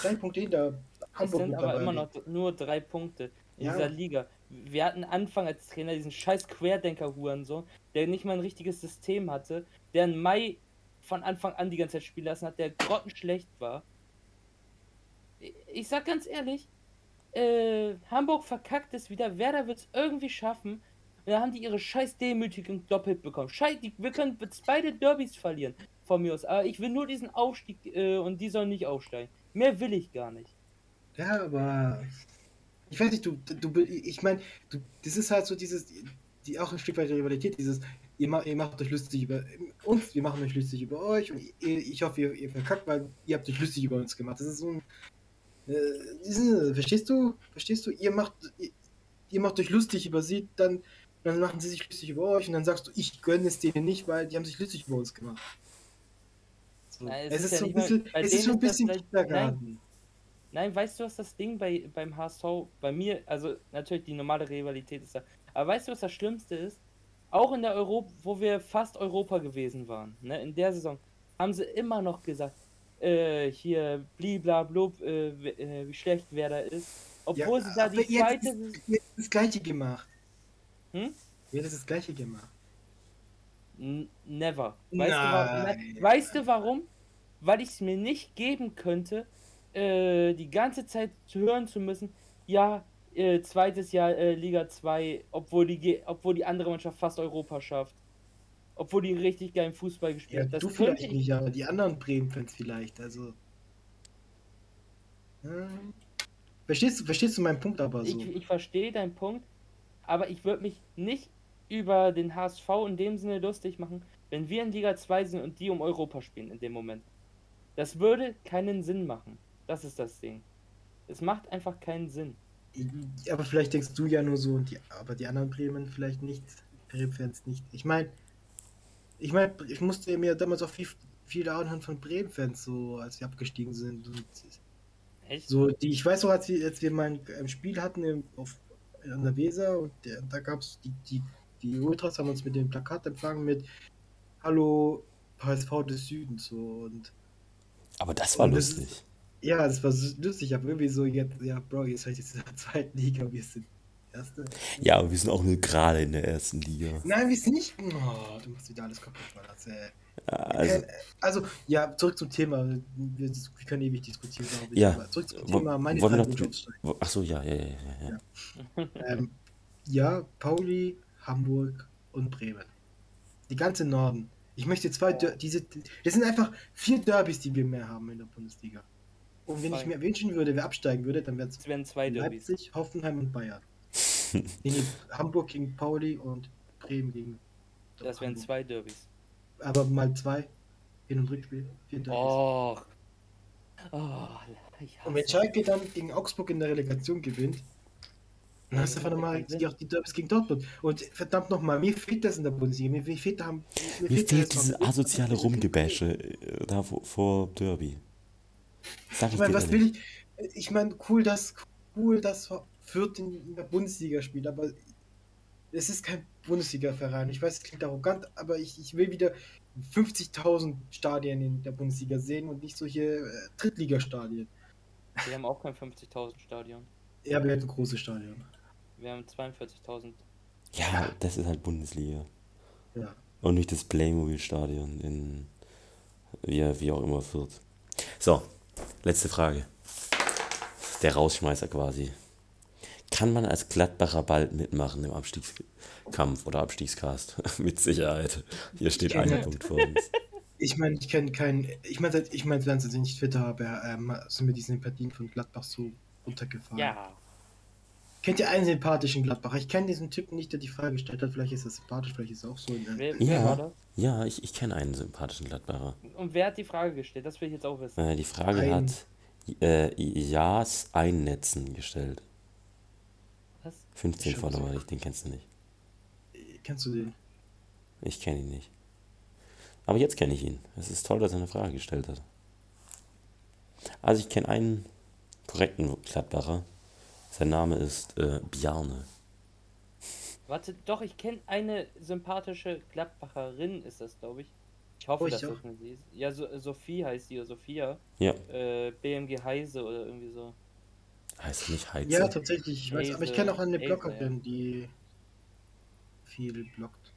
drei Punkte hinter Es Hamburg sind aber immer noch nur drei Punkte in Ja. dieser Liga. Wir hatten Anfang als Trainer diesen scheiß Querdenker-Hurensohn, der nicht mal ein richtiges System hatte, der in Mai von Anfang an die ganze Zeit spielen lassen hat, der grottenschlecht war. Ich sag ganz ehrlich, äh, Hamburg verkackt es wieder, Werder wird es irgendwie schaffen. Und dann haben die ihre scheiß Demütigung doppelt bekommen. Scheiß, die, wir können beide Derbys verlieren, von mir aus. Aber ich will nur diesen Aufstieg äh, und die sollen nicht aufsteigen. Mehr will ich gar nicht. Ja, aber ich weiß nicht, du, du, ich meine, das ist halt so dieses, die auch ein Stück weit Rivalität, dieses, ihr, ma, ihr macht euch lustig über uns, wir machen euch lustig über euch und ihr, ich hoffe, ihr, ihr verkackt, weil ihr habt euch lustig über uns gemacht. Das ist so ein, äh, verstehst du? Verstehst du? Ihr macht, ihr, ihr macht euch lustig über sie, dann, dann machen sie sich lustig über euch und dann sagst du, ich gönne es denen nicht, weil die haben sich lustig über uns gemacht. So. Es es, ist ja so ein bisschen, es ist so ein Kindergarten. Nein, weißt du, was das Ding bei, beim HSV, bei mir, also natürlich die normale Rivalität ist da, aber weißt du, was das Schlimmste ist? Auch in der Europa, wo wir fast Europa gewesen waren, ne, in der Saison, haben sie immer noch gesagt, äh, hier, bliblablub, äh, äh, wie schlecht wer da ist. Obwohl sie da die zweite. Ist, jetzt das gleiche gemacht. Hm? Jetzt ist das gleiche gemacht. Never. Weißt du, warum? Weißt du warum? Weil ich es mir nicht geben könnte, äh, die ganze Zeit zu hören zu müssen, ja, äh, zweites Jahr äh, Liga 2, obwohl die, obwohl die andere Mannschaft fast Europa schafft. Obwohl die richtig geilen Fußball Ja, gespielt hat. du Das könnte vielleicht ich. nicht, aber die anderen Bremen-Fans vielleicht. Also. Hm. Verstehst du, verstehst du meinen Punkt aber so? Ich, ich verstehe deinen Punkt, aber ich würde mich nicht über den HSV in dem Sinne lustig machen, wenn wir in Liga 2 sind und die um Europa spielen in dem Moment. Das würde keinen Sinn machen. Das ist das Ding. Es macht einfach keinen Sinn. aber vielleicht denkst du ja nur so, und die, aber die anderen Bremen vielleicht nicht. Bremen-Fans nicht. Ich meine, ich meine, ich musste mir damals auch viel, viel anhören von Bremen-Fans, so als wir abgestiegen sind. Und Echt? So, die, ich weiß noch, als wir, als wir mal ein Spiel hatten im, auf, an der Weser und der, da gab es die, die, die Ultras haben uns mit dem Plakat empfangen mit Hallo HSV des Südens so und Aber das war Und das lustig. ja, das war lustig, aber irgendwie so jetzt, ja Bro, ihr seid jetzt in der zweiten Liga, wir sind Erste. Ja, aber wir sind auch nur gerade in der ersten Liga. Nein, wir sind nicht. Oh, du machst wieder alles kaputt, Mann. Das, äh, Also, Kein- Also, ja, zurück zum Thema. Wir, wir können ewig diskutieren, glaube ich. Ja. Aber zurück zum Wo- Thema. Meine wollen noch- wo- ach so, ja, ja, ja, ja. ja. ähm, ja, Pauli, Hamburg und Bremen. Die ganze Norden. Ich möchte zwei, Der diese, das sind einfach vier Derbys, die wir mehr haben in der Bundesliga. Und wenn ich Zwei. mir wünschen würde, wer absteigen würde, dann wären es. Leipzig, Hoffenheim und Bayern. <laughs> Hamburg gegen Pauli und Bremen gegen. Das wären Hamburg. zwei Derbys. Aber mal zwei. Hin- und Rückspiel. Vier Derbys. Och. Oh, ich Und wenn Schalke dann gegen Augsburg in der Relegation gewinnt, dann hast du einfach nochmal die, auch die Derbys gegen Dortmund. Und verdammt nochmal, mir fehlt das in der Bundesliga. Mir, fehlt da. Mir, Mir fehlt fehlt dieses asoziale Rumgebäsche äh, da vor, vor Derby. Sag Ich ich meine, was ehrlich. will ich? Ich meine, cool, dass cool, dass Fürth in, in der Bundesliga spielt, aber es ist kein Bundesliga-Verein. Ich weiß, es klingt arrogant, aber ich, ich will wieder 50.000 Stadien in der Bundesliga sehen und nicht solche äh, Drittligastadien. Wir haben auch kein 50.000 Stadion. Ja, wir hätten große Stadien. Wir haben 42.000. Ja, das ist halt Bundesliga. Ja. Und nicht das Playmobil-Stadion in wie, wie auch immer wird. So, letzte Frage. Der Rausschmeißer quasi. Kann man als Gladbacher bald mitmachen im Abstiegskampf oder Abstiegscast? <laughs> Mit Sicherheit. Hier steht ein Punkt vor uns. Ich meine, ich kenne keinen. Ich meine, seit- ich meine, während ich nicht Twitter habe, ähm, sind mir die Sympathien von Gladbach so runtergefallen. Ja. Kennt ihr einen sympathischen Gladbacher? Ich kenne diesen Typen nicht, der die Frage gestellt hat. Vielleicht ist er sympathisch, vielleicht ist er auch so. Wer, wer war Ja, das? ja ich, ich kenne einen sympathischen Gladbacher. Und wer hat die Frage gestellt? Das will ich jetzt auch wissen. Äh, die Frage Ein- hat äh, Jas Einnetzen gestellt. Was? 15 Schon Follower, so. ich, den kennst du nicht. Kennst du den? Ich kenne ihn nicht. Aber jetzt kenne ich ihn. Es ist toll, dass er eine Frage gestellt hat. Also ich kenne einen korrekten Gladbacher. Sein Name ist äh, Bjarne. Warte, doch, ich kenne eine sympathische Gladbacherin, ist das, glaube ich. Ich hoffe, Oh, ich dass auch. das eine sie ist. Ja, so, Sophie heißt die, oder Sophia. Ja, Äh, BMG Heise oder irgendwie so. Heißt nicht Heize. Ja, tatsächlich. Ich weiß, aber ich kenne auch eine Hazel, Bloggerin, die viel bloggt.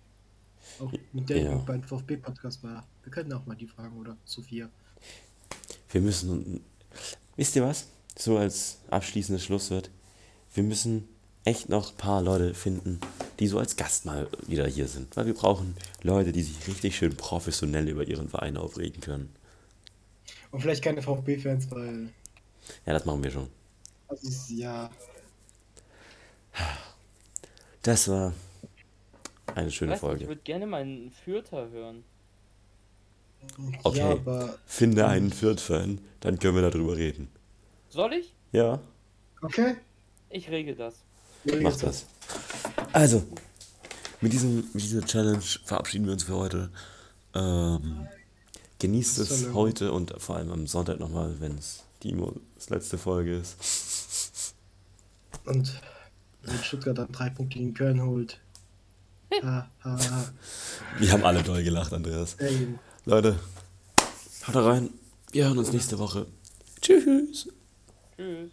Auch mit der Ja. ich beim VfB-Podcast war. Wir können auch mal die fragen, oder? Sophia. Wir müssen, wisst ihr was? So als abschließendes Schlusswort. Wir müssen echt noch ein paar Leute finden, die so als Gast mal wieder hier sind. Weil wir brauchen Leute, die sich richtig schön professionell über ihren Verein aufregen können. Und vielleicht keine VfB-Fans, weil. Ja, das machen wir schon. Es ist- ja. Das war eine schöne ich Folge. würde gerne mal einen Fürther hören. Okay. Ja, aber. Finde einen Viert-Fan, dann können wir darüber reden. Soll ich? Ja, Okay. Ich regel das. mach das. Also, mit, diesem, mit dieser Challenge verabschieden wir uns für heute. Ähm, genießt Das es heute und vor allem am Sonntag nochmal, wenn es Dimos letzte Folge ist. Und wenn Stuttgart dann drei Punkte gegen Köln holt. Ha, ha, ha. Wir haben alle doll gelacht, Andreas. Ey, Leute, haut rein. Wir hören uns nächste Woche. Tschüss. Tschüss.